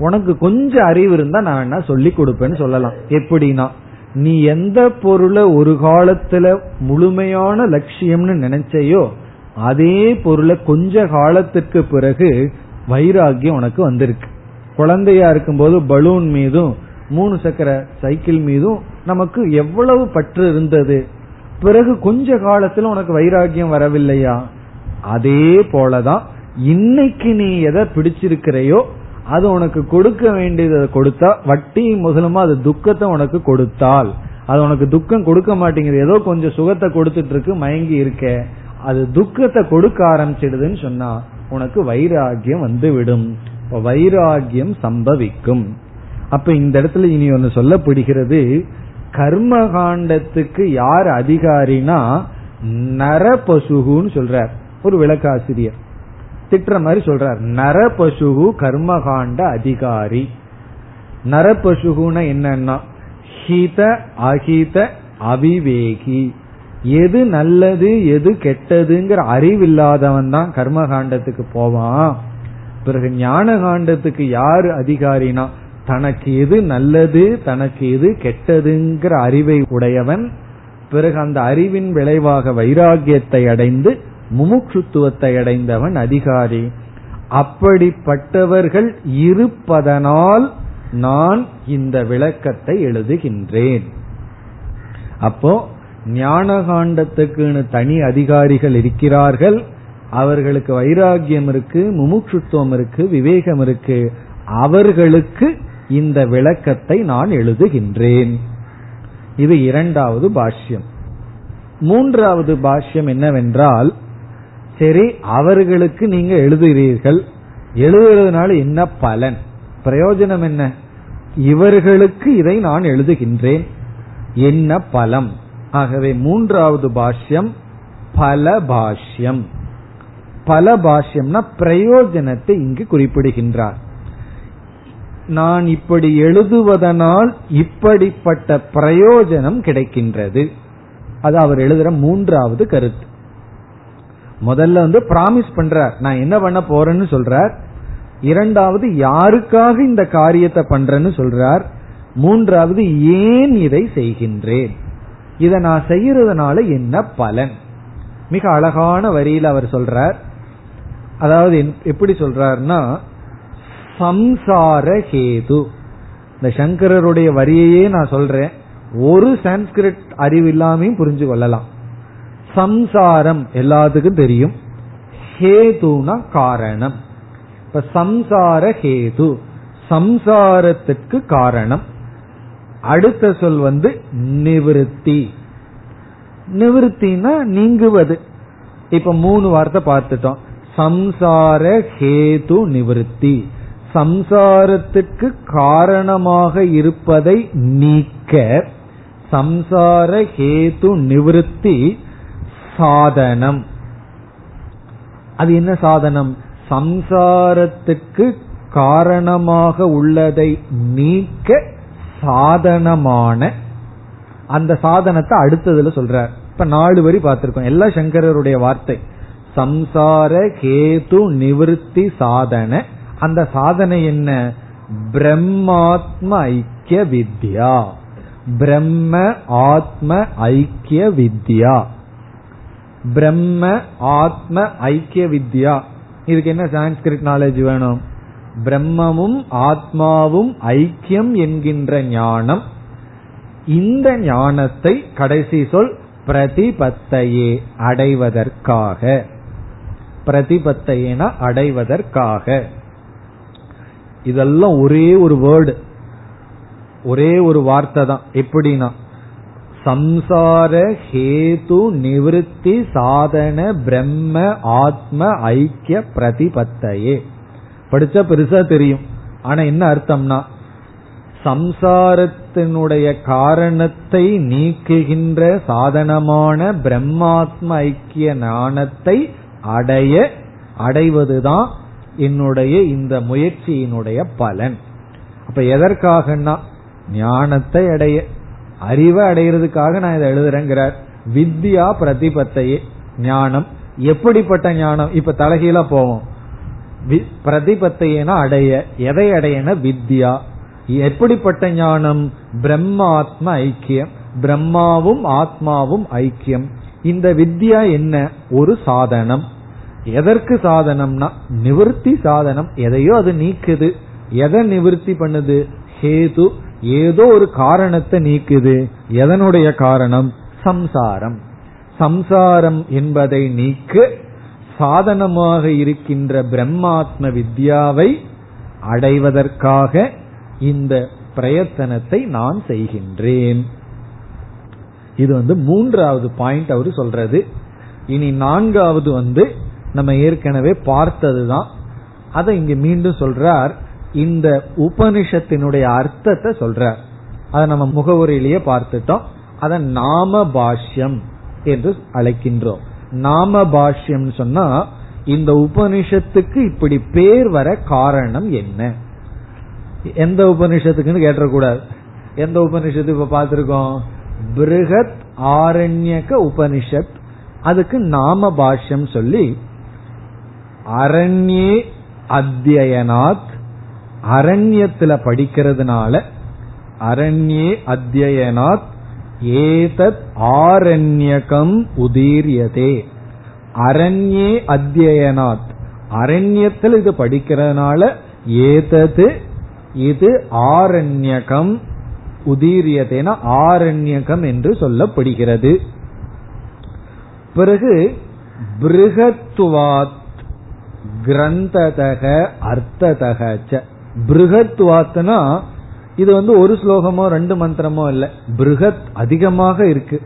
உனக்கு கொஞ்சம் அறிவு இருந்தா நான் என்ன சொல்லி கொடுப்பேன்னு சொல்லலாம். எப்படின்னா நீ எந்த பொருளை ஒரு காலத்துல முழுமையான லட்சியம்னு நினைச்சையோ அதே பொருளை கொஞ்ச காலத்துக்கு பிறகு வைராகியம் உனக்கு வந்திருக்கு. குழந்தையா இருக்கும்போது பலூன் மீதும் மூணு சக்கர சைக்கிள் மீதும் நமக்கு எவ்வளவு பற்று இருந்தது. பிறகு கொஞ்ச காலத்துல உனக்கு வைராகியம் வரவில்லையா? அதே போலதான் இன்னைக்கு நீ எதை பிடிச்சிருக்கிறையோ அது உனக்கு கொடுக்க வேண்டியதை கொடுத்தா வட்டி முதலுமா அது துக்கத்தை உனக்கு கொடுத்தால். அது உனக்கு துக்கம் கொடுக்க மாட்டேங்குது. ஏதோ கொஞ்சம் சுகத்தை கொடுத்துட்டு இருக்கு மயங்கி இருக்க. அது துக்கத்தை கொடுக்க ஆரம்பிச்சிடுதுன்னு சொன்னா உனக்கு வைராகியம் வந்து விடும் வைராகியம் சம்பவிக்கும். அப்ப இந்த இடத்துல இனி ஒன்னு சொல்லப்படுகிறது. கர்ம காண்டத்துக்கு யார் அதிகாரினா நரபசுகுன்னு சொல்றார். ஒரு விளக்காசிரியர். திட்டுற மாதிரி சொல்றார். நரபசுகு கர்மகாண்ட அதிகாரி. நரபசுகுன என்னன்னா ஹித அஹித அவிவேகி. எது நல்லது எது கெட்டதுங்கிற அறிவில்லாதவன் தான் கர்மகாண்டத்துக்கு போவான். பிறகு ஞான காண்டத்துக்கு யாரு அதிகாரினா தனக்கு எது நல்லது தனக்கு எது கெட்டதுங்கிற அறிவை உடையவன். பிறகு அந்த அறிவின் விளைவாக வைராகியத்தை அடைந்து முமுட்சுத்துவத்தை அடைந்தவன் அதிகாரி. அப்படிப்பட்டவர்கள் இருப்பதனால் நான் இந்த விளக்கத்தை எழுதுகின்றேன். அப்போ ஞான காண்டத்துக்குன்னு தனி அதிகாரிகள் இருக்கிறார்கள். அவர்களுக்கு வைராகியம் இருக்கு முமுட்சுத்துவம் இருக்கு விவேகம் இருக்கு. அவர்களுக்கு இந்த விளக்கத்தை நான் எழுதுகின்றேன். இது இரண்டாவது பாஷ்யம். மூன்றாவது பாஷ்யம் என்னவென்றால் சரி அவர்களுக்கு நீங்க எழுதுகிறீர்கள். எழுதுறதுனால என்ன பலன்? பிரயோஜனம் என்ன? இவர்களுக்கு இதை நான் எழுதுகின்றேன். என்ன பலம்? ஆகவே மூன்றாவது பாஷ்யம் பல பாஷ்யம். பல பாஷ்யம்னா பிரயோஜனத்தை இங்கு குறிப்பிடுகின்றார். நான் இப்படி எழுதுவதனால் இப்படிப்பட்ட பிரயோஜனம் கிடைக்கின்றது. அது அவர் எழுதுற மூன்றாவது கருத்து. முதல்ல வந்து பிராமிஸ் பண்றார். நான் என்ன பண்ண போறேன்னு சொல்றார். இரண்டாவது யாருக்காக இந்த காரியத்தை பண்றேன்னு சொல்றார். மூன்றாவது ஏன் இதை செய்கின்றேன்? இதை நான் செய்யறதுனால என்ன பலன்? மிக அழகான வரியில் அவர் சொல்றார். அதாவது எப்படி சொல்றாருன்னா சம்சார ஹேது. இந்த சங்கரருடைய வரியையே நான் சொல்றேன். ஒரு சான்ஸ்கிரிட் அறிவு இல்லாமையும் புரிஞ்சு கொள்ளலாம். சம்சாரம் எல்லாத்துக்கும் தெரியும். ஹேதுனா காரணம். இப்ப சம்சார ஹேது சம்சாரத்துக்கு காரணம். அடுத்த சொல் வந்து நிவிருத்தி. நிவிருத்தினா நீங்குவது. இப்ப மூணு வார்த்தை பார்த்துட்டோம். சம்சார ஹேது நிவிருத்தி. சம்சாரத்துக்கு காரணமாக இருப்பதை நீக்க சம்சார ஹேது நிவிருத்தி சாதனம். அது என்ன சாதனம்? சம்சாரத்துக்கு காரணமாக உள்ளதை நீக்க சாதனமான அந்த சாதனத்தை அடுத்ததுல சொல்றார். இப்ப நாலு வரி பார்த்திருக்கோம். எல்லாம் சங்கரருடைய வார்த்தை. சம்சார கேது நிவிருத்தி சாதன. அந்த சாதனை என்ன? பிரம்மாத்ம ஐக்கிய வித்யா. பிரம்ம ஆத்ம ஐக்கிய வித்யா. பிரம்ம ஆத்ம ஐக்கிய வித்யா. இதுக்கு என்ன சான்ஸ்கிரிட் நாலேஜ் வேணும்? பிரம்மமும் ஆத்மாவும் ஐக்கியம் என்கின்ற ஞானம். இந்த ஞானத்தை கடைசி சொல் பிரதிபத்தையே அடைவதற்காக. பிரதிபத்தையேனா அடைவதற்காக. இதெல்லாம் ஒரே ஒரு வேர்டு ஒரே ஒரு வார்த்தை தான். எப்படின்னா சம்சார ஹேது நிவிருத்தி சாதன பிரம்ம ஆத்ம ஐக்கிய பிரதிபத்தையே. படிச்சா பெருசா தெரியும். ஆனா என்ன அர்த்தம்னா சம்சாரத்தினுடைய காரணத்தை நீக்குகின்ற சாதனமான பிரம்மாத்ம ஐக்கிய ஞானத்தை அடைய அடைவதுதான் என்னுடைய இந்த முயற்சியினுடைய பலன். அப்ப எதற்காகனா ஞானத்தை அடைய. அறிவை அடைகிறதுக்காக நான் இதை எழுதுறேங்கிறார். வித்யா பிரதிபத்தையே ஞானம். எப்படிப்பட்ட ஞானம்? இப்ப தலைகீழா போவோம். பிரதிபத்தையனா அடைய. எதை அடையன வித்யா. எப்படிப்பட்ட ஞானம்? பிரம்மாத்ம ஐக்கியம். பிரம்மாவும் ஆத்மாவும் ஐக்கியம். இந்த வித்யா என்ன? ஒரு சாதனம். எதற்கு சாதனம்னா? நிவர்த்தி சாதனம். எதையோ அது நீக்குது. எதை நிவர்த்தி பண்ணுது? ஹேது ஏதோ ஒரு காரணத்தை நீக்குது. எதனுடைய காரணம்? சம்சாரம். சம்சாரம் என்பதை நீக்க சாதனமாக இருக்கின்ற பிரம்மாத்ம வித்யாவை அடைவதற்காக இந்த பிரயத்தனத்தை நான் செய்கின்றேன். இது வந்து மூன்றாவது பாயிண்ட் அவர் சொல்றது. இனி நான்காவது வந்து நம்ம ஏற்கனவே பார்த்ததுதான். அதை இங்க மீண்டும் சொல்றார். இந்த உபனிஷத்தினுடைய அர்த்தத்தை சொல்றார். அதை நம்ம முகவுரையிலேயே பார்த்துட்டோம். அதை நாம பாஷ்யம் என்று அழைக்கின்றோம். நாம பாஷ்யம் சொன்னா இந்த உபனிஷத்துக்கு இப்படி பேர் வர காரணம் என்ன? எந்த உபனிஷத்துக்குன்னு கேட்டக்கூடாது எந்த உபனிஷத்து இப்ப பார்த்திருக்கோம்? பிருகத் ஆரண்யக உபனிஷத். அதுக்கு நாம பாஷ்யம் சொல்லி அரண்யே அத்தியனாத் அரண்யத்துல படிக்கிறதுனால அரண்யே அத்தியனாத் ஏதத் ஆரண்யகம் உதீரியதே. அரண்யே அத்தியனாத் அரண்யத்தில் இது படிக்கிறதுனால ஏதது இது ஆரண்யகம் உதீரியதேன ஆரண்யகம் என்று சொல்லப்படுகிறது. பிறகு பிருகத்துவாத் கிரந்ததக அர்த்ததக பிருகத்வாத்னா இது வந்து ஒரு ஸ்லோகமோ ரெண்டு மந்திரமோ இல்ல. பிருகத் அதிகமாக இருக்கு.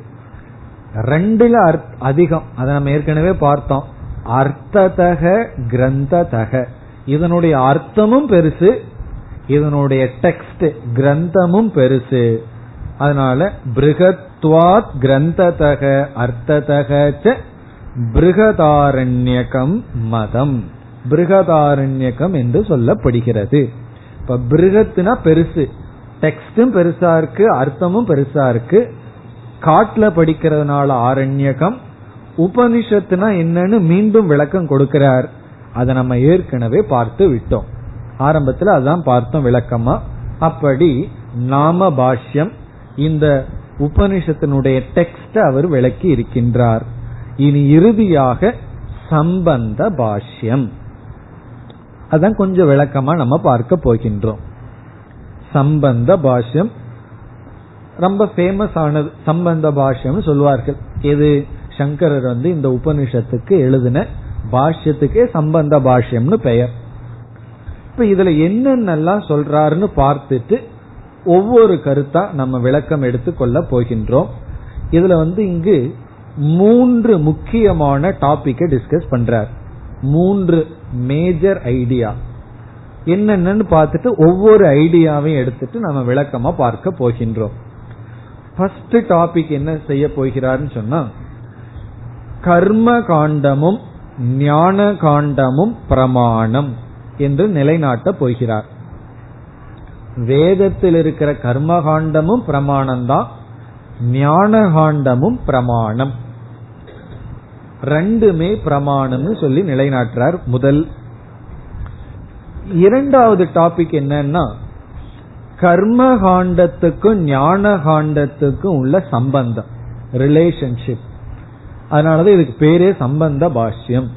ரெண்டுல அதிகம். அதை நம்ம ஏற்கனவே பார்த்தோம். அர்த்ததக கிரந்ததக. இதனுடைய அர்த்தமும் பெருசு. இதனுடைய டெக்ஸ்ட் கிரந்தமும் பெருசு. அதனால பிருகத்வாத் கிரந்ததக அர்த்ததக பிருகதாரண்யகம் மதம். பிருகதாரண்யகம் என்று சொல்லப்படுகிறது. இப்ப பிருகத்துனா பெருசு. டெக்ஸ்டும் பெருசா இருக்கு அர்த்தமும் பெருசா இருக்கு. காட்டுல படிக்கிறதுனால ஆரண்யகம். உபனிஷத்துனா என்னன்னு மீண்டும் விளக்கம் கொடுக்கிறார். அதை நம்ம ஏற்கனவே பார்த்து விட்டோம். ஆரம்பத்துல அதான் பார்த்தோம் விளக்கமா. அப்படி நாம பாஷ்யம் இந்த உபனிஷத்தினுடைய டெக்ஸ்ட அவர் விளக்கி இருக்கின்றார். இனி இறுதியாக சம்பந்த பாஷ்யம். அதான் கொஞ்சம் விளக்கமா நம்ம பார்க்க போகின்றோம். சம்பந்த பாஷ்யம் ரொம்ப ஃபேமஸ் ஆனது. சம்பந்த பாஷ்யம் சொல்வார்கள். எது? சங்கரர் வந்து இந்த உபனிஷத்துக்கு எழுதின பாஷ்யத்துக்கே சம்பந்த பாஷ்யம்னு பெயர். இப்ப இதுல என்னென்னலாம் சொல்றாருன்னு பார்த்துட்டு ஒவ்வொரு கருத்தா நம்ம விளக்கம் எடுத்துக்கொள்ள போகின்றோம். இதுல வந்து இங்கு மூன்று முக்கியமான டாபிக்கை டிஸ்கஸ் பண்றார். மூன்று மேஜர் ஐடியா என்னென்னு பார்த்துட்டு ஒவ்வொரு ஐடியாவையும் எடுத்துட்டு நம்ம விளக்கமா பார்க்க போகின்றோம். ஃபர்ஸ்ட் டாபிக் என்ன செய்ய போகிறார்னு சொன்னா கர்ம காண்டமும் ஞான காண்டமும் பிரமாணம் என்று நிலைநாட்ட போகிறார். வேதத்தில் இருக்கிற கர்மகாண்டமும் பிரமாணம் தான் ஞான காண்டமும் பிரமாணம். ரெண்டுமே பிரமாணம்னு சொல்லி நிலைநாட்டுறார் முதல். இரண்டாவது டாபிக் என்னன்னா கர்மகாண்டத்துக்கும் ஞானகாண்டத்துக்கும் ஞான காண்டத்துக்கும் உள்ள சம்பந்தம் ரிலேஷன்ஷிப் அதனாலதான் இதுக்கு பேரே சம்பந்த பாஷ்யம்.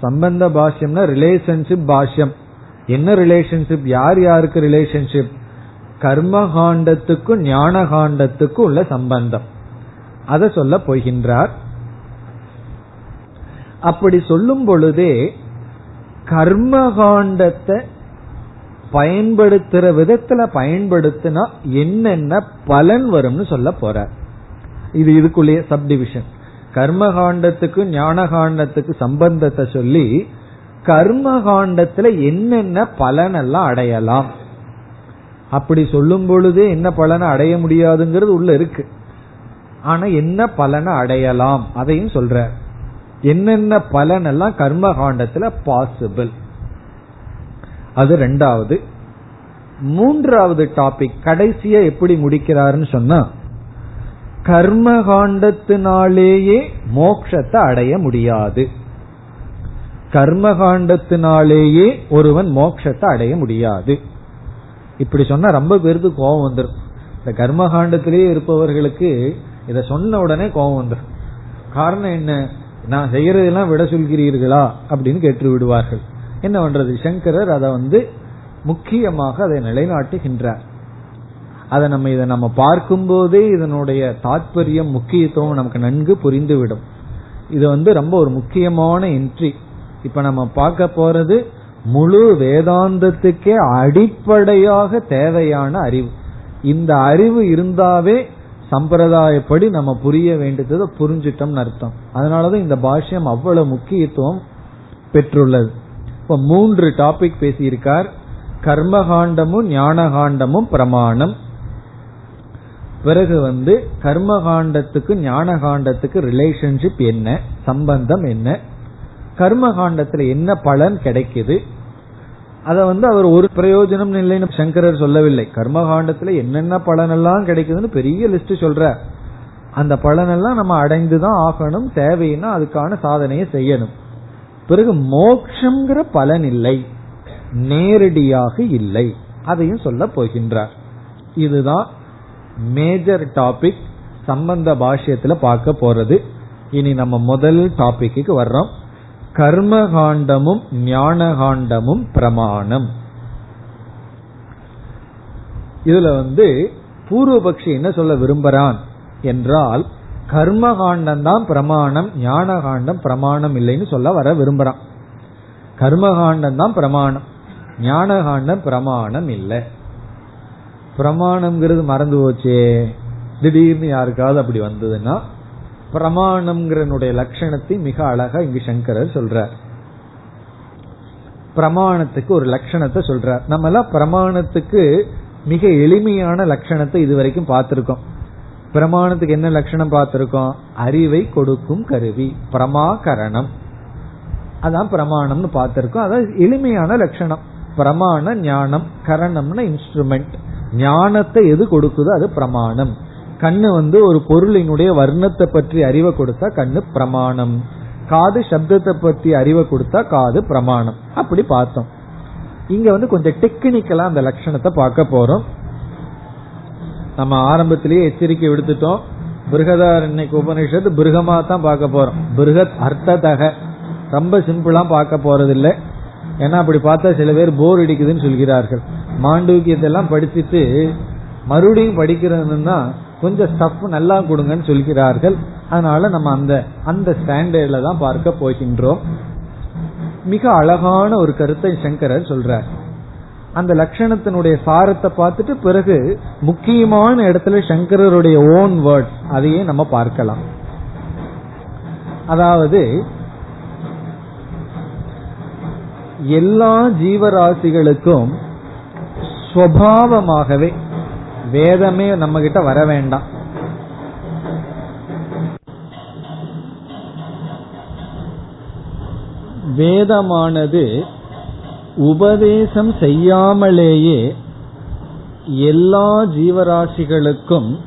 சம்பந்த பாஷ்யம்னா ரிலேஷன்ஷிப் பாஷ்யம். என்ன ரிலேஷன்ஷிப் யார் யாருக்கு ரிலேஷன்ஷிப் கர்மகாண்டத்துக்கும் ஞானகாண்டத்துக்கும் ஞான காண்டத்துக்கும் உள்ள சம்பந்தம். அதை சொல்ல போகின்றார். அப்படி சொல்லும் பொழுதே கர்மகாண்டத்தை பயன்படுத்துற விதத்துல பயன்படுத்தினா என்னென்ன பலன் வரும்னு சொல்ல போற. இது இதுக்குள்ளேயே சப்டிவிஷன் கர்ம ஞானகாண்டத்துக்கு சம்பந்தத்தை சொல்லி கர்மகாண்டத்துல என்னென்ன பலன் எல்லாம் அடையலாம். அப்படி சொல்லும் பொழுதே என்ன பலனை அடைய முடியாதுங்கிறது உள்ள இருக்கு. ஆனா என்ன பலனை அடையலாம்? அதையும் சொல்ற. என்னென்ன பலன் எல்லாம் கர்ம காண்டத்துல பாசிபிள் அது ரெண்டாவது. மூன்றாவது டாபிக் கடைசிய எப்படி முடிக்கிறாருன்னு சொன்னா கர்ம காண்டத்தினாலேயே மோட்சத்தை அடைய முடியாது. கர்ம காண்டத்தினாலேயே ஒருவன் மோட்சத்தை அடைய முடியாது. இப்படி சொன்னா ரொம்ப பேருக்கு கோபம் வந்துடும் இந்த கர்மகாண்டத்திலேயே இருப்பவர்களுக்கு இத சொன்ன உடனே கோபம் வந்துடும் காரணம் என்ன? நான் செய்யறதெல்லாம் விட சொல்கிறீர்களா அப்படின்னு கேட்டு விடுவார்கள். என்ன பண்றது? சங்கரர் அதை வந்து முக்கியமாக அதை நிலைநாட்டுகின்றார். அதை நம்ம இதை நம்ம பார்க்கும் போதே இதனுடைய தாற்பயம் முக்கியத்துவம் நமக்கு நன்கு புரிந்துவிடும். இது வந்து ரொம்ப ஒரு முக்கியமான என்ட்ரி இப்ப நம்ம பார்க்க போறது முழு வேதாந்தத்துக்கே அடிப்படையாக தேவையான அறிவு. இந்த அறிவு இருந்தாவே சம்பிரதாயப்படி நம்ம புரிய வேண்டியதை புரிஞ்சிட்டோம்னு அர்த்தம். அதனாலதான் இந்த பாஷ்யம் அவ்வளவு முக்கியத்துவம் பெற்றுள்ளது. இப்ப மூன்று டாபிக் பேசியிருக்கார். கர்மகாண்டமும் ஞானகாண்டமும் பிரமாணம். பிறகு வந்து கர்மகாண்டத்துக்கு ஞான காண்டத்துக்கு ரிலேஷன்ஷிப் என்ன சம்பந்தம் என்ன? கர்மகாண்டத்துல என்ன பலன் கிடைக்குது? அதை வந்து அவர் ஒரு பிரயோஜனம் இல்லைன்னு சங்கரர் சொல்லவில்லை. கர்மகாண்டத்துல என்னென்ன பலன் எல்லாம் கிடைக்குதுன்னு பெரிய லிஸ்ட் சொல்ற. அந்த பலனெல்லாம் நம்ம அடைந்துதான் ஆகணும் தேவைன்னா அதுக்கான சாதனையை செய்யணும். பிறகு மோக்ஷங்கிற பலன் இல்லை. நேரடியாக இல்லை. அதையும் சொல்ல போகின்றார். இதுதான் மேஜர் டாபிக் சம்பந்த பாஷ்யத்துல பார்க்க போறது. இனி நம்ம முதல் டாபிக்கு வர்றோம். கர்மகாண்டமும் ஞானகாண்டமும் பிரமாணம். இதுல வந்து பூர்வபக்ஷி என்ன சொல்ல விரும்புறான் என்றால் கர்மகாண்டம் தான் பிரமாணம் ஞானகாண்டம் பிரமாணம் இல்லைன்னு சொல்ல வர விரும்புறான். கர்மகாண்டம் தான் பிரமாணம் ஞானகாண்டம் பிரமாணம் இல்லை. பிரமாணம்ங்கிறது மறந்து போச்சே. திடீர்னு யாருக்காவது அப்படி வந்ததுன்னா பிரமாணம்ங்கிறனுடைய லட்சணத்தை மிக அழகா இங்கு சங்கரர் சொல்றார். பிரமாணத்துக்கு ஒரு லட்சணத்தை சொல்றார். நம்ம எல்லாம் பிரமாணத்துக்கு மிக எளிமையான லட்சணத்தை இதுவரைக்கும் பார்த்திருக்கோம். பிரமாணத்துக்கு என்ன லட்சணம் பார்த்திருக்கோம்? அறிவை கொடுக்கும் கருவி பிரமாகரணம். அதான் பிரமாணம்னு பார்த்திருக்கோம். அதான் எளிமையான லட்சணம். பிரமாண ஞானம் கரணம்னா இன்ஸ்ட்ருமெண்ட் ஞானத்தை எது கொடுக்குதோ அது பிரமாணம். கண்ணு வந்து ஒரு பொருளினுடைய வர்ணத்தை பற்றி அறிவை கொடுத்தா கண்ணு பிரமாணம். காது சப்தத்தை பற்றி அறிவை கொடுத்தா காது பிரமாணம். அப்படி பார்த்தோம். இங்க வந்து கொஞ்சம் டெக்னிக்கலா அந்த லட்சணத்தை பார்க்க போறோம். நம்ம ஆரம்பத்திலேயே எச்சரிக்கை விடுத்துட்டோம். பிருகதாரண்யக்கு உபநிஷத்து பிருகமா தான் பார்க்க போறோம். பிருகத் அர்த்ததக. ரொம்ப சிம்பிளா பார்க்க போறது இல்லை ஏன்னா அப்படி பார்த்தா சில பேர் போர் அடிக்குதுன்னு சொல்கிறார்கள். மாண்டூக்கியத்தெல்லாம் படிச்சுட்டு மறுபடியும் படிக்கிறதுன்னா கொஞ்சம் ஸ்டஃப் நல்லா கொடுங்கன்னு சொல்கிறார்கள். அதனால நம்ம அந்த அந்த ஸ்டாண்டர்ட்ல தான் பார்க்க போகின்றோம். மிக அழகான ஒரு கருத்தை சங்கரர் சொல்றார். அந்த லட்சணத்தினுடைய சாரத்தை பார்த்துட்டு பிறகு முக்கியமான இடத்துல சங்கரருடைய ஓன் வேர்ட்ஸ் அதையே நம்ம பார்க்கலாம். அதாவது எல்லா ஜீவராசிகளுக்கும் சுவாவமாகவே வேதமே நம்ம கிட்ட வர வேண்டாம். வேதமானது உபதேசம் செய்யாமலேயே எல்லா ஜீவராசிகளுக்கும்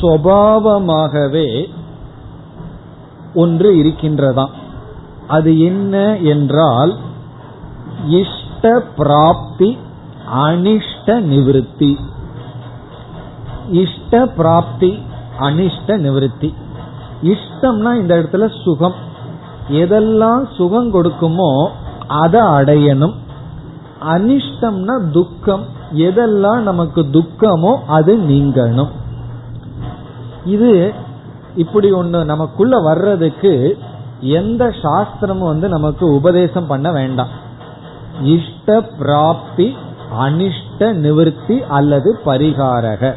சுவாவமாகவே ஒன்று இருக்கின்றதாம் அது என்ன என்றால் இஷ்ட பிராப்தி அனிஷ்ட நிவிருத்தி. இஷ்ட பிராப்தி அனிஷ்ட நிவிருத்தி. இஷ்டம்னா இந்த இடத்துல சுகம். எதெல்லாம் சுகம் கொடுக்குமோ அதை அடையணும். அனிஷ்டம்னா துக்கம். எதெல்லாம் நமக்கு துக்கமோ அது நீங்கணும். இது இப்படி ஒண்ணு நமக்குள்ள வர்றதுக்கு எந்த சாஸ்திரமும் வந்து நமக்கு உபதேசம் பண்ண வேண்டாம். இஷ்ட பிராப்தி அனிஷ்ட நிவர்த்தி அல்லது பரிகாரக.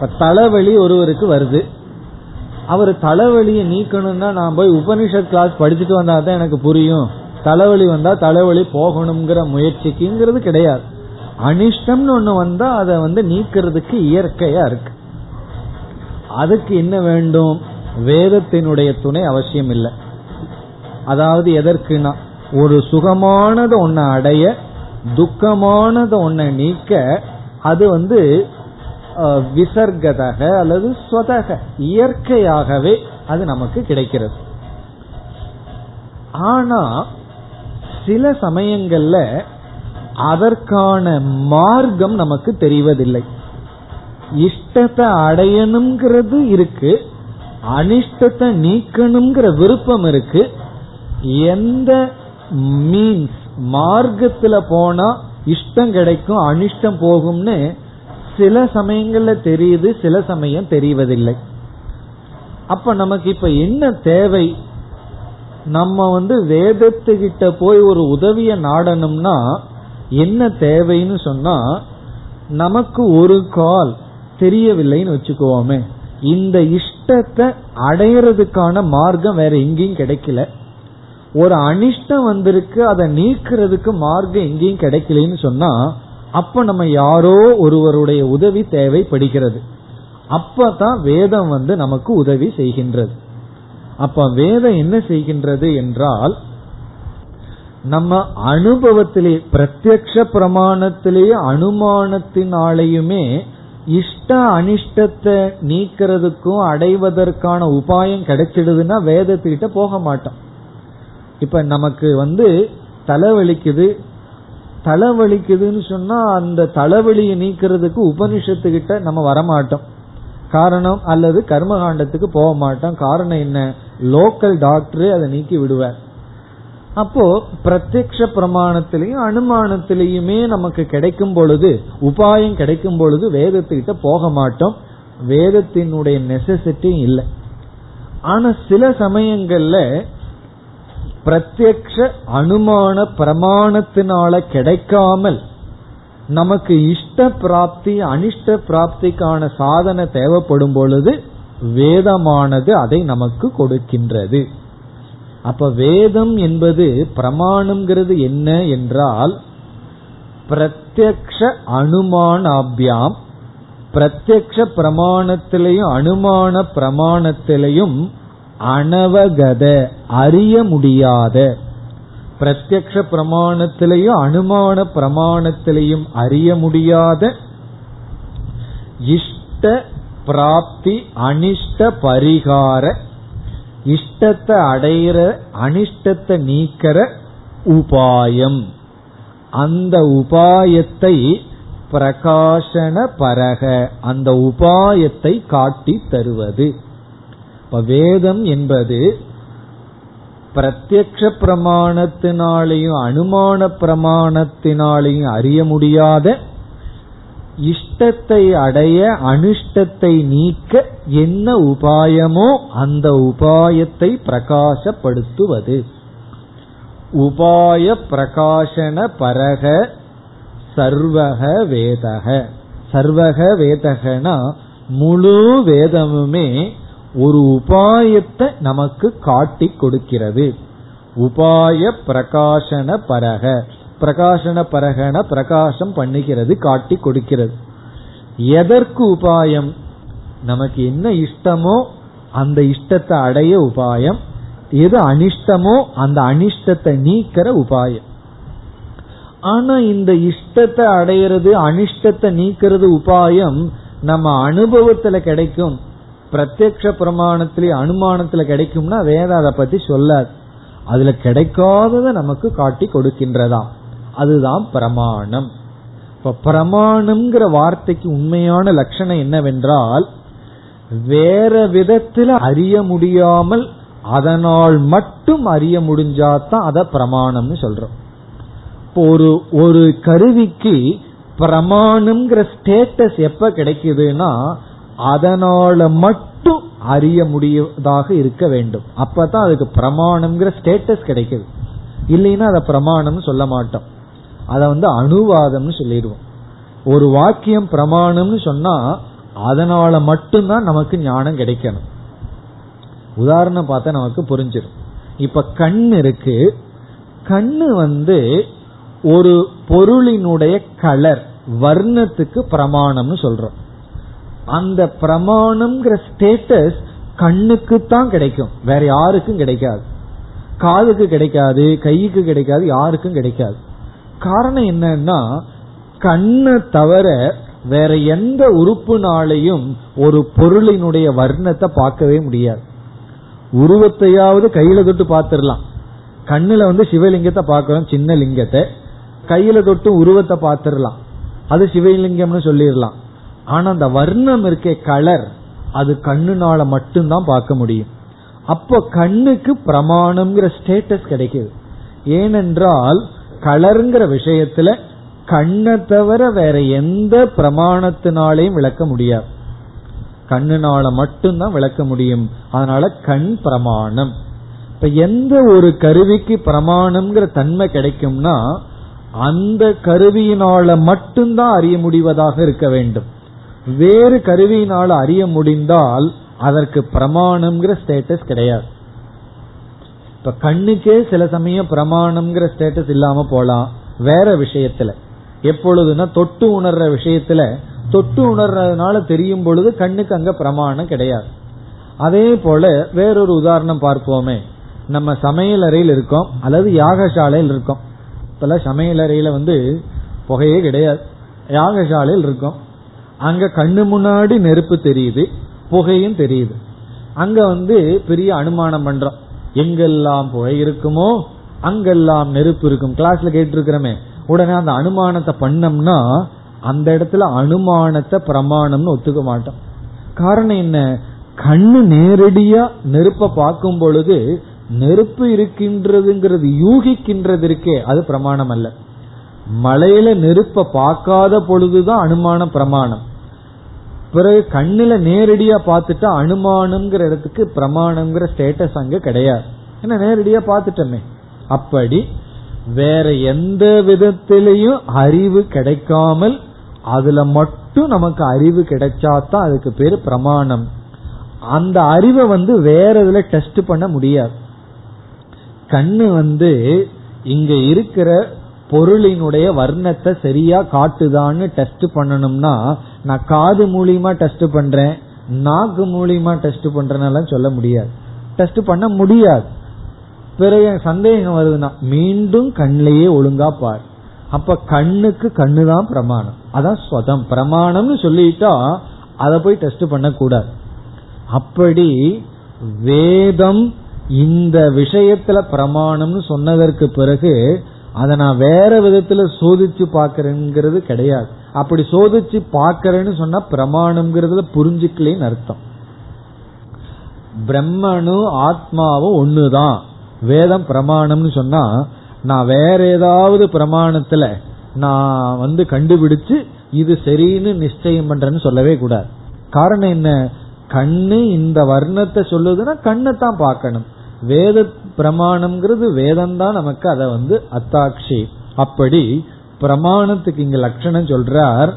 இப்ப தலைவலி ஒருவருக்கு வருது. அவர் தலைவலியை நீக்கணும்னா நான் போய் உபனிஷத் கிளாஸ் படிச்சுட்டு வந்தா தான் எனக்கு புரியும். தலைவலி வந்தா தலைவலி போகணுங்கிற முயற்சிக்குங்கிறது கிடையாது. அனிஷ்டம்னு ஒண்ணு வந்தா அதை வந்து நீக்கிறதுக்கு இயற்கையா இருக்கு. அதுக்கு என்ன வேண்டும்? வேதத்தினுடைய துணை அவசியம் இல்லை. அதாவது எதற்குனா ஒரு சுகமானது ஒன்ன அடைய துக்கமானது ஒன்ன நீக்க அது வந்து விசர்கதக அல்லது ஸ்வதக. இயற்கையாகவே அது நமக்கு கிடைக்கிறது. ஆனா சில சமயங்கள்ல அதற்கான மார்க்கம் நமக்கு தெரிவதில்லை. இஷ்டத்தை அடையணுங்கிறது இருக்கு. அனிஷ்டத்தை நீக்கணுங்கிற விருப்பம் இருக்கு. எந்த மீன்ஸ் மார்க்கத்துல போனா இஷ்டம் கிடைக்கும் அனிஷ்டம் போகும்னு சில சமயங்கள்ல தெரியுது சில சமயம் தெரிவதில்லை. அப்ப நமக்கு இப்ப என்ன தேவை? நம்ம வந்து வேதத்துக்கிட்ட போய் ஒரு உதவிய நாடணும்னா என்ன தேவைன்னு சொன்னா நமக்கு ஒரு கால் தெரியவில்லைன்னு வச்சுக்கோமே இந்த இஷ்டத்தை அடையறதுக்கான மார்க்கம் வேற எங்கேயும் கிடைக்கல. ஒரு அனிஷ்டம் வந்திருக்கு அதை நீக்கிறதுக்கு மார்க்கம் எங்கேயும் கிடைக்கலன்னு சொன்னா அப்ப நம்ம யாரோ ஒருவருடைய உதவி தேவைப்படுகிறது. அப்பதான் வேதம் வந்து நமக்கு உதவி செய்கின்றது. அப்ப வேதம் என்ன செய்கின்றது என்றால் நம்ம அனுபவத்திலே பிரத்யக்ஷ பிரமாணத்திலேயே அனுமானத்தினாலேயுமே இஷ்ட அனிஷ்டத்தை நீக்கிறதுக்கும் அடைவதற்கான உபாயம் கிடைச்சிடுதுன்னா வேதத்துக்கிட்ட போக மாட்டோம். இப்ப நமக்கு வந்து தலைவலிக்குது தலைவலிக்குதுன்னு சொன்னா அந்த தலைவலியை நீக்கிறதுக்கு உபனிஷத்துக்கிட்ட நம்ம வரமாட்டோம். காரணம் அல்லது கர்மகாண்டத்துக்கு போக மாட்டோம். காரணம் என்ன? லோக்கல் டாக்டரே அதை நீக்கி விடுவார். அப்போ பிரத்யக்ஷ பிரமாணத்திலையும் அனுமானத்திலையுமே நமக்கு கிடைக்கும் பொழுது உபாயம் கிடைக்கும் பொழுது வேதத்துக்கிட்ட போக மாட்டோம். வேதத்தினுடைய நெசசிட்டி இல்லை. ஆனா சில சமயங்கள்ல பிரத்யக்ஷ அனுமான பிரமாணத்தினால கிடைக்காமல் நமக்கு இஷ்ட பிராப்தி அனிஷ்ட பிராப்திக்கான சாதனை தேவைப்படும் பொழுது வேதமானது அதை நமக்கு கொடுக்கின்றது. அப்ப வேதம் என்பது பிரமாணம்ங்கிறது என்ன என்றால் பிரத்யக்ஷ அனுமானாபியாம் பிரத்யக்ஷ பிரமாணத்திலையும் அனுமான பிரமாணத்திலையும் அனவகத அறிய முடியாத. பிரத்யக்ஷ பிரமாணத்திலையும் அனுமான பிரமாணத்திலையும் அறிய முடியாத. இஷ்ட பிராப்தி அனிஷ்ட பரிகார. இஷ்டத்தை அடையிற அனிஷ்டத்தை நீக்கிற உபாயம். அந்த உபாயத்தை பிரகாசன பரக அந்த உபாயத்தை காட்டி தருவது. இப்ப வேதம் என்பது பிரத்யக்ஷ பிரமாணத்தினாலேயும் அனுமான பிரமாணத்தினாலேயும் அறிய முடியாத இஷ்டத்தை அடைய அனுஷ்டத்தை நீக்க என்ன உபாயமோ அந்த உபாயத்தை பிரகாசப்படுத்துவது. உபாய பிரகாசன பரக சர்வக வேதக. சர்வக வேதகனா முழு வேதமுமே ஒரு உபாயத்தை நமக்கு காட்டி கொடுக்கிறது. உபாய பிரகாசன பரக. பிரகாசன பரகன பிரகாசம் பண்ணுகிறது காட்டி கொடுக்கிறது. எதற்கு உபாயம்? நமக்கு என்ன இஷ்டமோ அந்த இஷ்டத்தை அடைய உபாயம். எது அனிஷ்டமோ அந்த அனிஷ்டத்தை நீக்கிற உபாயம். ஆனா இந்த இஷ்டத்தை அடையிறது அனிஷ்டத்தை நீக்கிறது உபாயம் நம்ம அனுபவத்துல கிடைக்கும். பிரத்யக்ஷ பிரமாணத்திலே அனுமானத்துல கிடைக்கும்னா வேதம் அதை பத்தி சொல்லாது. அதுல கிடைக்காததை நமக்கு காட்டி கொடுக்கின்றதா? அதுதான் பிரமாணம். இப்ப பிரமாணம்ங்கிற வார்த்தைக்கு உண்மையான லட்சணம் என்னவென்றால் வேற விதத்துல அறிய முடியாமல் அதனால் மட்டும் அறிய முடிஞ்சாதான் அத பிரமாணம்னு சொல்றோம். ஒரு ஒரு கருவிக்கு பிரமாணம்ங்கிற ஸ்டேட்டஸ் எப்ப கிடைக்குதுன்னா அதனால மட்டும் அறிய முடியதாக இருக்க வேண்டும். அப்பதான் அதுக்கு பிரமாணம்ங்கிற ஸ்டேட்டஸ் கிடைக்குது. இல்லைன்னா அதை பிரமாணம் சொல்ல மாட்டோம். அதை வந்து அனுவாதம்னு சொல்லிடுவோம். ஒரு வாக்கியம் பிரமாணம்னு சொன்னா அதனால மட்டும்தான் நமக்கு ஞானம் கிடைக்கணும். உதாரணம் பார்த்தா நமக்கு புரிஞ்சிடும். இப்ப கண் இருக்கு. கண்ணு வந்து ஒரு பொருளினுடைய கலர் வர்ணத்துக்கு பிரமாணம்னு சொல்றோம். அந்த பிரமாணம்ங்கிற ஸ்டேட்டஸ் கண்ணுக்கு தான் கிடைக்கும். வேற யாருக்கும் கிடைக்காது. காதுக்கு கிடைக்காது கைக்கு கிடைக்காது யாருக்கும் கிடைக்காது. காரணம் என்னன்னா கண்ணை தவிர வேற எந்த உறுப்புனாலையும் ஒரு பொருளினுடைய வர்ணத்தை பார்க்கவே முடியாது. உருவத்தையாவது கையில தொட்டு பார்த்துடலாம். கண்ணுல வந்து சிவலிங்கத்தை பார்க்கலாம் சின்ன லிங்கத்தை. கையில தொட்டு உருவத்தை பார்த்துடலாம். அது சிவலிங்கம்னு சொல்லிடலாம். ஆனா அந்த வர்ணம் இருக்கே கலர் அது கண்ணுனால மட்டும்தான் பார்க்க முடியும். அப்போ கண்ணுக்கு பிரமாணம்ங்கிற ஸ்டேட்டஸ் கிடைக்குது. ஏனென்றால் கலருங்கிற விஷயத்துல கண்ணை தவிர வேற எந்த பிரமாணத்தினாலையும் விளக்க முடியாது. கண்ணுனால மட்டும்தான் விளக்க முடியும். அதனால கண் பிரமாணம். இப்ப எந்த ஒரு கருவிக்கு பிரமாணம்ங்கிற தன்மை கிடைக்கும்னா அந்த கருவியினால மட்டும்தான் அறிய முடிவதாக இருக்க வேண்டும். வேறு கருவியினால அறிய முடிந்தால் அதற்கு பிரமாணம்ங்கிற ஸ்டேட்டஸ் கிடையாது. இப்ப கண்ணுக்கே சில சமயம் பிரமாணம்ங்கிற ஸ்டேட்டஸ் இல்லாம போலாம். வேற விஷயத்துல. எப்பொழுதுனா தொட்டு உணர்ற விஷயத்துல. தொட்டு உணர்றதுனால தெரியும் பொழுது கண்ணுக்கு அங்க பிரமாணம் கிடையாது. அதே போல வேறொரு உதாரணம் பார்ப்போமே. நம்ம சமையல் அறையில் இருக்கோம். அல்லது யாகசாலையில் இருக்கோம். இப்பெல்லாம் சமையல் அறையில வந்து புகையே கிடையாது. யாகசாலையில் இருக்கோம். அங்க கண்ணு முன்னாடி நெருப்பு தெரியுது புகையும் தெரியுது. அங்க வந்து பெரிய அனுமானம் பண்றோம். எங்கெல்லாம் புகை இருக்குமோ அங்கெல்லாம் நெருப்பு இருக்கும். கிளாஸ்ல கேட்டிருக்கிறோமே. உடனே அந்த அனுமானத்தை பண்ணோம்னா அந்த இடத்துல அனுமானத்தை பிரமாணம்னு ஒத்துக்க மாட்டோம். காரணம் என்ன? கண்ணு நேரடியா நெருப்ப பார்க்கும் பொழுது நெருப்பு இருக்கின்றதுங்கிறது யூகிக்கின்றது இருக்கே அது பிரமாணம் அல்ல மலையில நெருப்ப பார்க்காத பொழுதுதான் அனுமான பிரமாணம். பிறகு கண்ணுல நேரடியா பார்த்துட்டா அனுமானம்ங்கிற இடத்துக்கு பிரமாணம்ங்கிற ஸ்டேட்டஸ் அங்க கிடையாது. ஏன்னா நேரடியா பார்த்துட்டோமே. அப்படி வேற எந்த விதத்திலையும் அறிவு கிடைக்காமல் அதுல மட்டும் நமக்கு அறிவு கிடைச்சாதான் அதுக்கு பேரு பிரமாணம். அந்த அறிவை வந்து வேற இதுல டெஸ்ட் பண்ண முடியாது. கண்ணு வந்து இங்க இருக்கிற பொருளினுடைய வர்ணத்தை சரியா காட்டுதான்னு டெஸ்ட் பண்ணணும்னா நான் காது மூலியமா டெஸ்ட் பண்றேன் நாக்கு மூலியமா டெஸ்ட் பண்றேன்னு சொல்ல முடியாது. டெஸ்ட் பண்ண முடியாது. பிறகு சந்தேகம் வருதுன்னா மீண்டும் கண்ணிலேயே ஒழுங்கா பார். அப்ப கண்ணுக்கு கண்ணு தான் பிரமாணம். அதான் ஸ்வதம் பிரமாணம்னு சொல்லிட்டா அதை போய் டெஸ்ட் பண்ண கூடாது அப்படி வேதம் இந்த விஷயத்துல பிரமாணம்னு சொன்னதற்கு பிறகு அதை நான் வேற விதத்துல சோதிச்சு பாக்கிறேங்கிறது கிடையாது. அப்படி சோதிச்சு பாக்கிறேன்னு சொன்னா பிரமாணம்ங்கிறதுல புரிஞ்சுக்கலன்னு அர்த்தம். பிரம்மனும் ஆத்மாவும் ஒண்ணுதான். வேதம் பிரமாணம்னு சொன்னா நான் வேற ஏதாவது பிரமாணத்துல நான் வந்து கண்டுபிடிச்சு இது சரின்னு நிச்சயம் பண்றேன்னு சொல்லவே கூடாது. காரணம் என்ன? கண்ணு இந்த வர்ணத்தை சொல்லுதுன்னா கண்ணை தான் பார்க்கணும். வேத பிரமாணம்ங்கிறது வேதம் தான் நமக்கு அதை வந்து அத்தாட்சி. அப்படி பிரமாணத்துக்கு இங்க லட்சணம் சொல்றார்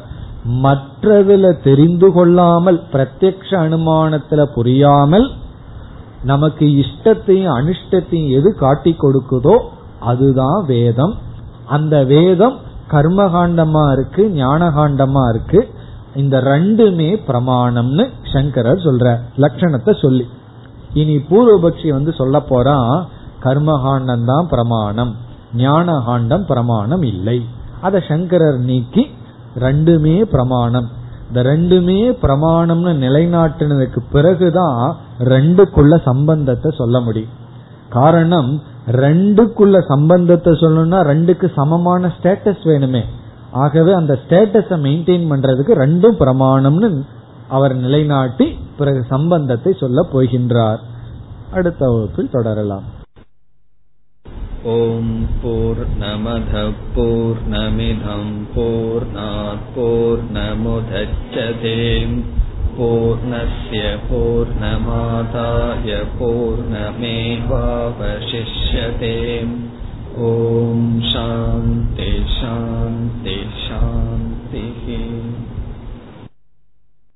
மற்றதுல தெரிந்து கொள்ளாமல் பிரத்யக்ஷ அனுமானத்துல புரியாமல் நமக்கு இஷ்டத்தையும் அனிஷ்டத்தையும் எது காட்டி கொடுக்குதோ அதுதான் வேதம். அந்த வேதம் கர்மகாண்டமா இருக்கு ஞானகாண்டமா இருக்கு. இந்த ரெண்டுமே பிரமாணம்னு சங்கரர் சொல்ற லட்சணத்தை சொல்லி. இனி பூர்வபக்ஷி வந்து சொல்ல போறான் கர்மகாண்டம் தான் பிரமாணம் ஞானகாண்டம் பிரமாணம் இல்லை. அத சங்கரர் நீக்கி ரெண்டுமே பிரமாணம். இந்த ரெண்டுமே பிரமாணம்னு நிலைநாட்டினதுக்கு பிறகுதான் ரெண்டுக்குள்ள சம்பந்தத்தை சொல்ல முடியும். காரணம் ரெண்டுக்குள்ள சம்பந்தத்தை சொல்லணும்னா ரெண்டுக்கு சமமான ஸ்டேட்டஸ் வேணுமே. ஆகவே அந்த ஸ்டேட்டஸை மெயின்டைன் பண்றதுக்கு ரெண்டும் பிரமாணம்னு அவர் நிலைநாட்டி பிறகு சம்பந்தத்தை சொல்ல போகின்றார் அடுத்த வகுப்பில் தொடரலாம் ॐ पूर्णमधः पूर्णमिधं पूर्णात् पूर्णस्य पूर्णमादाय पूर्णमेवावशिष्यते ॐ शान्ति शान्ति शान्तिः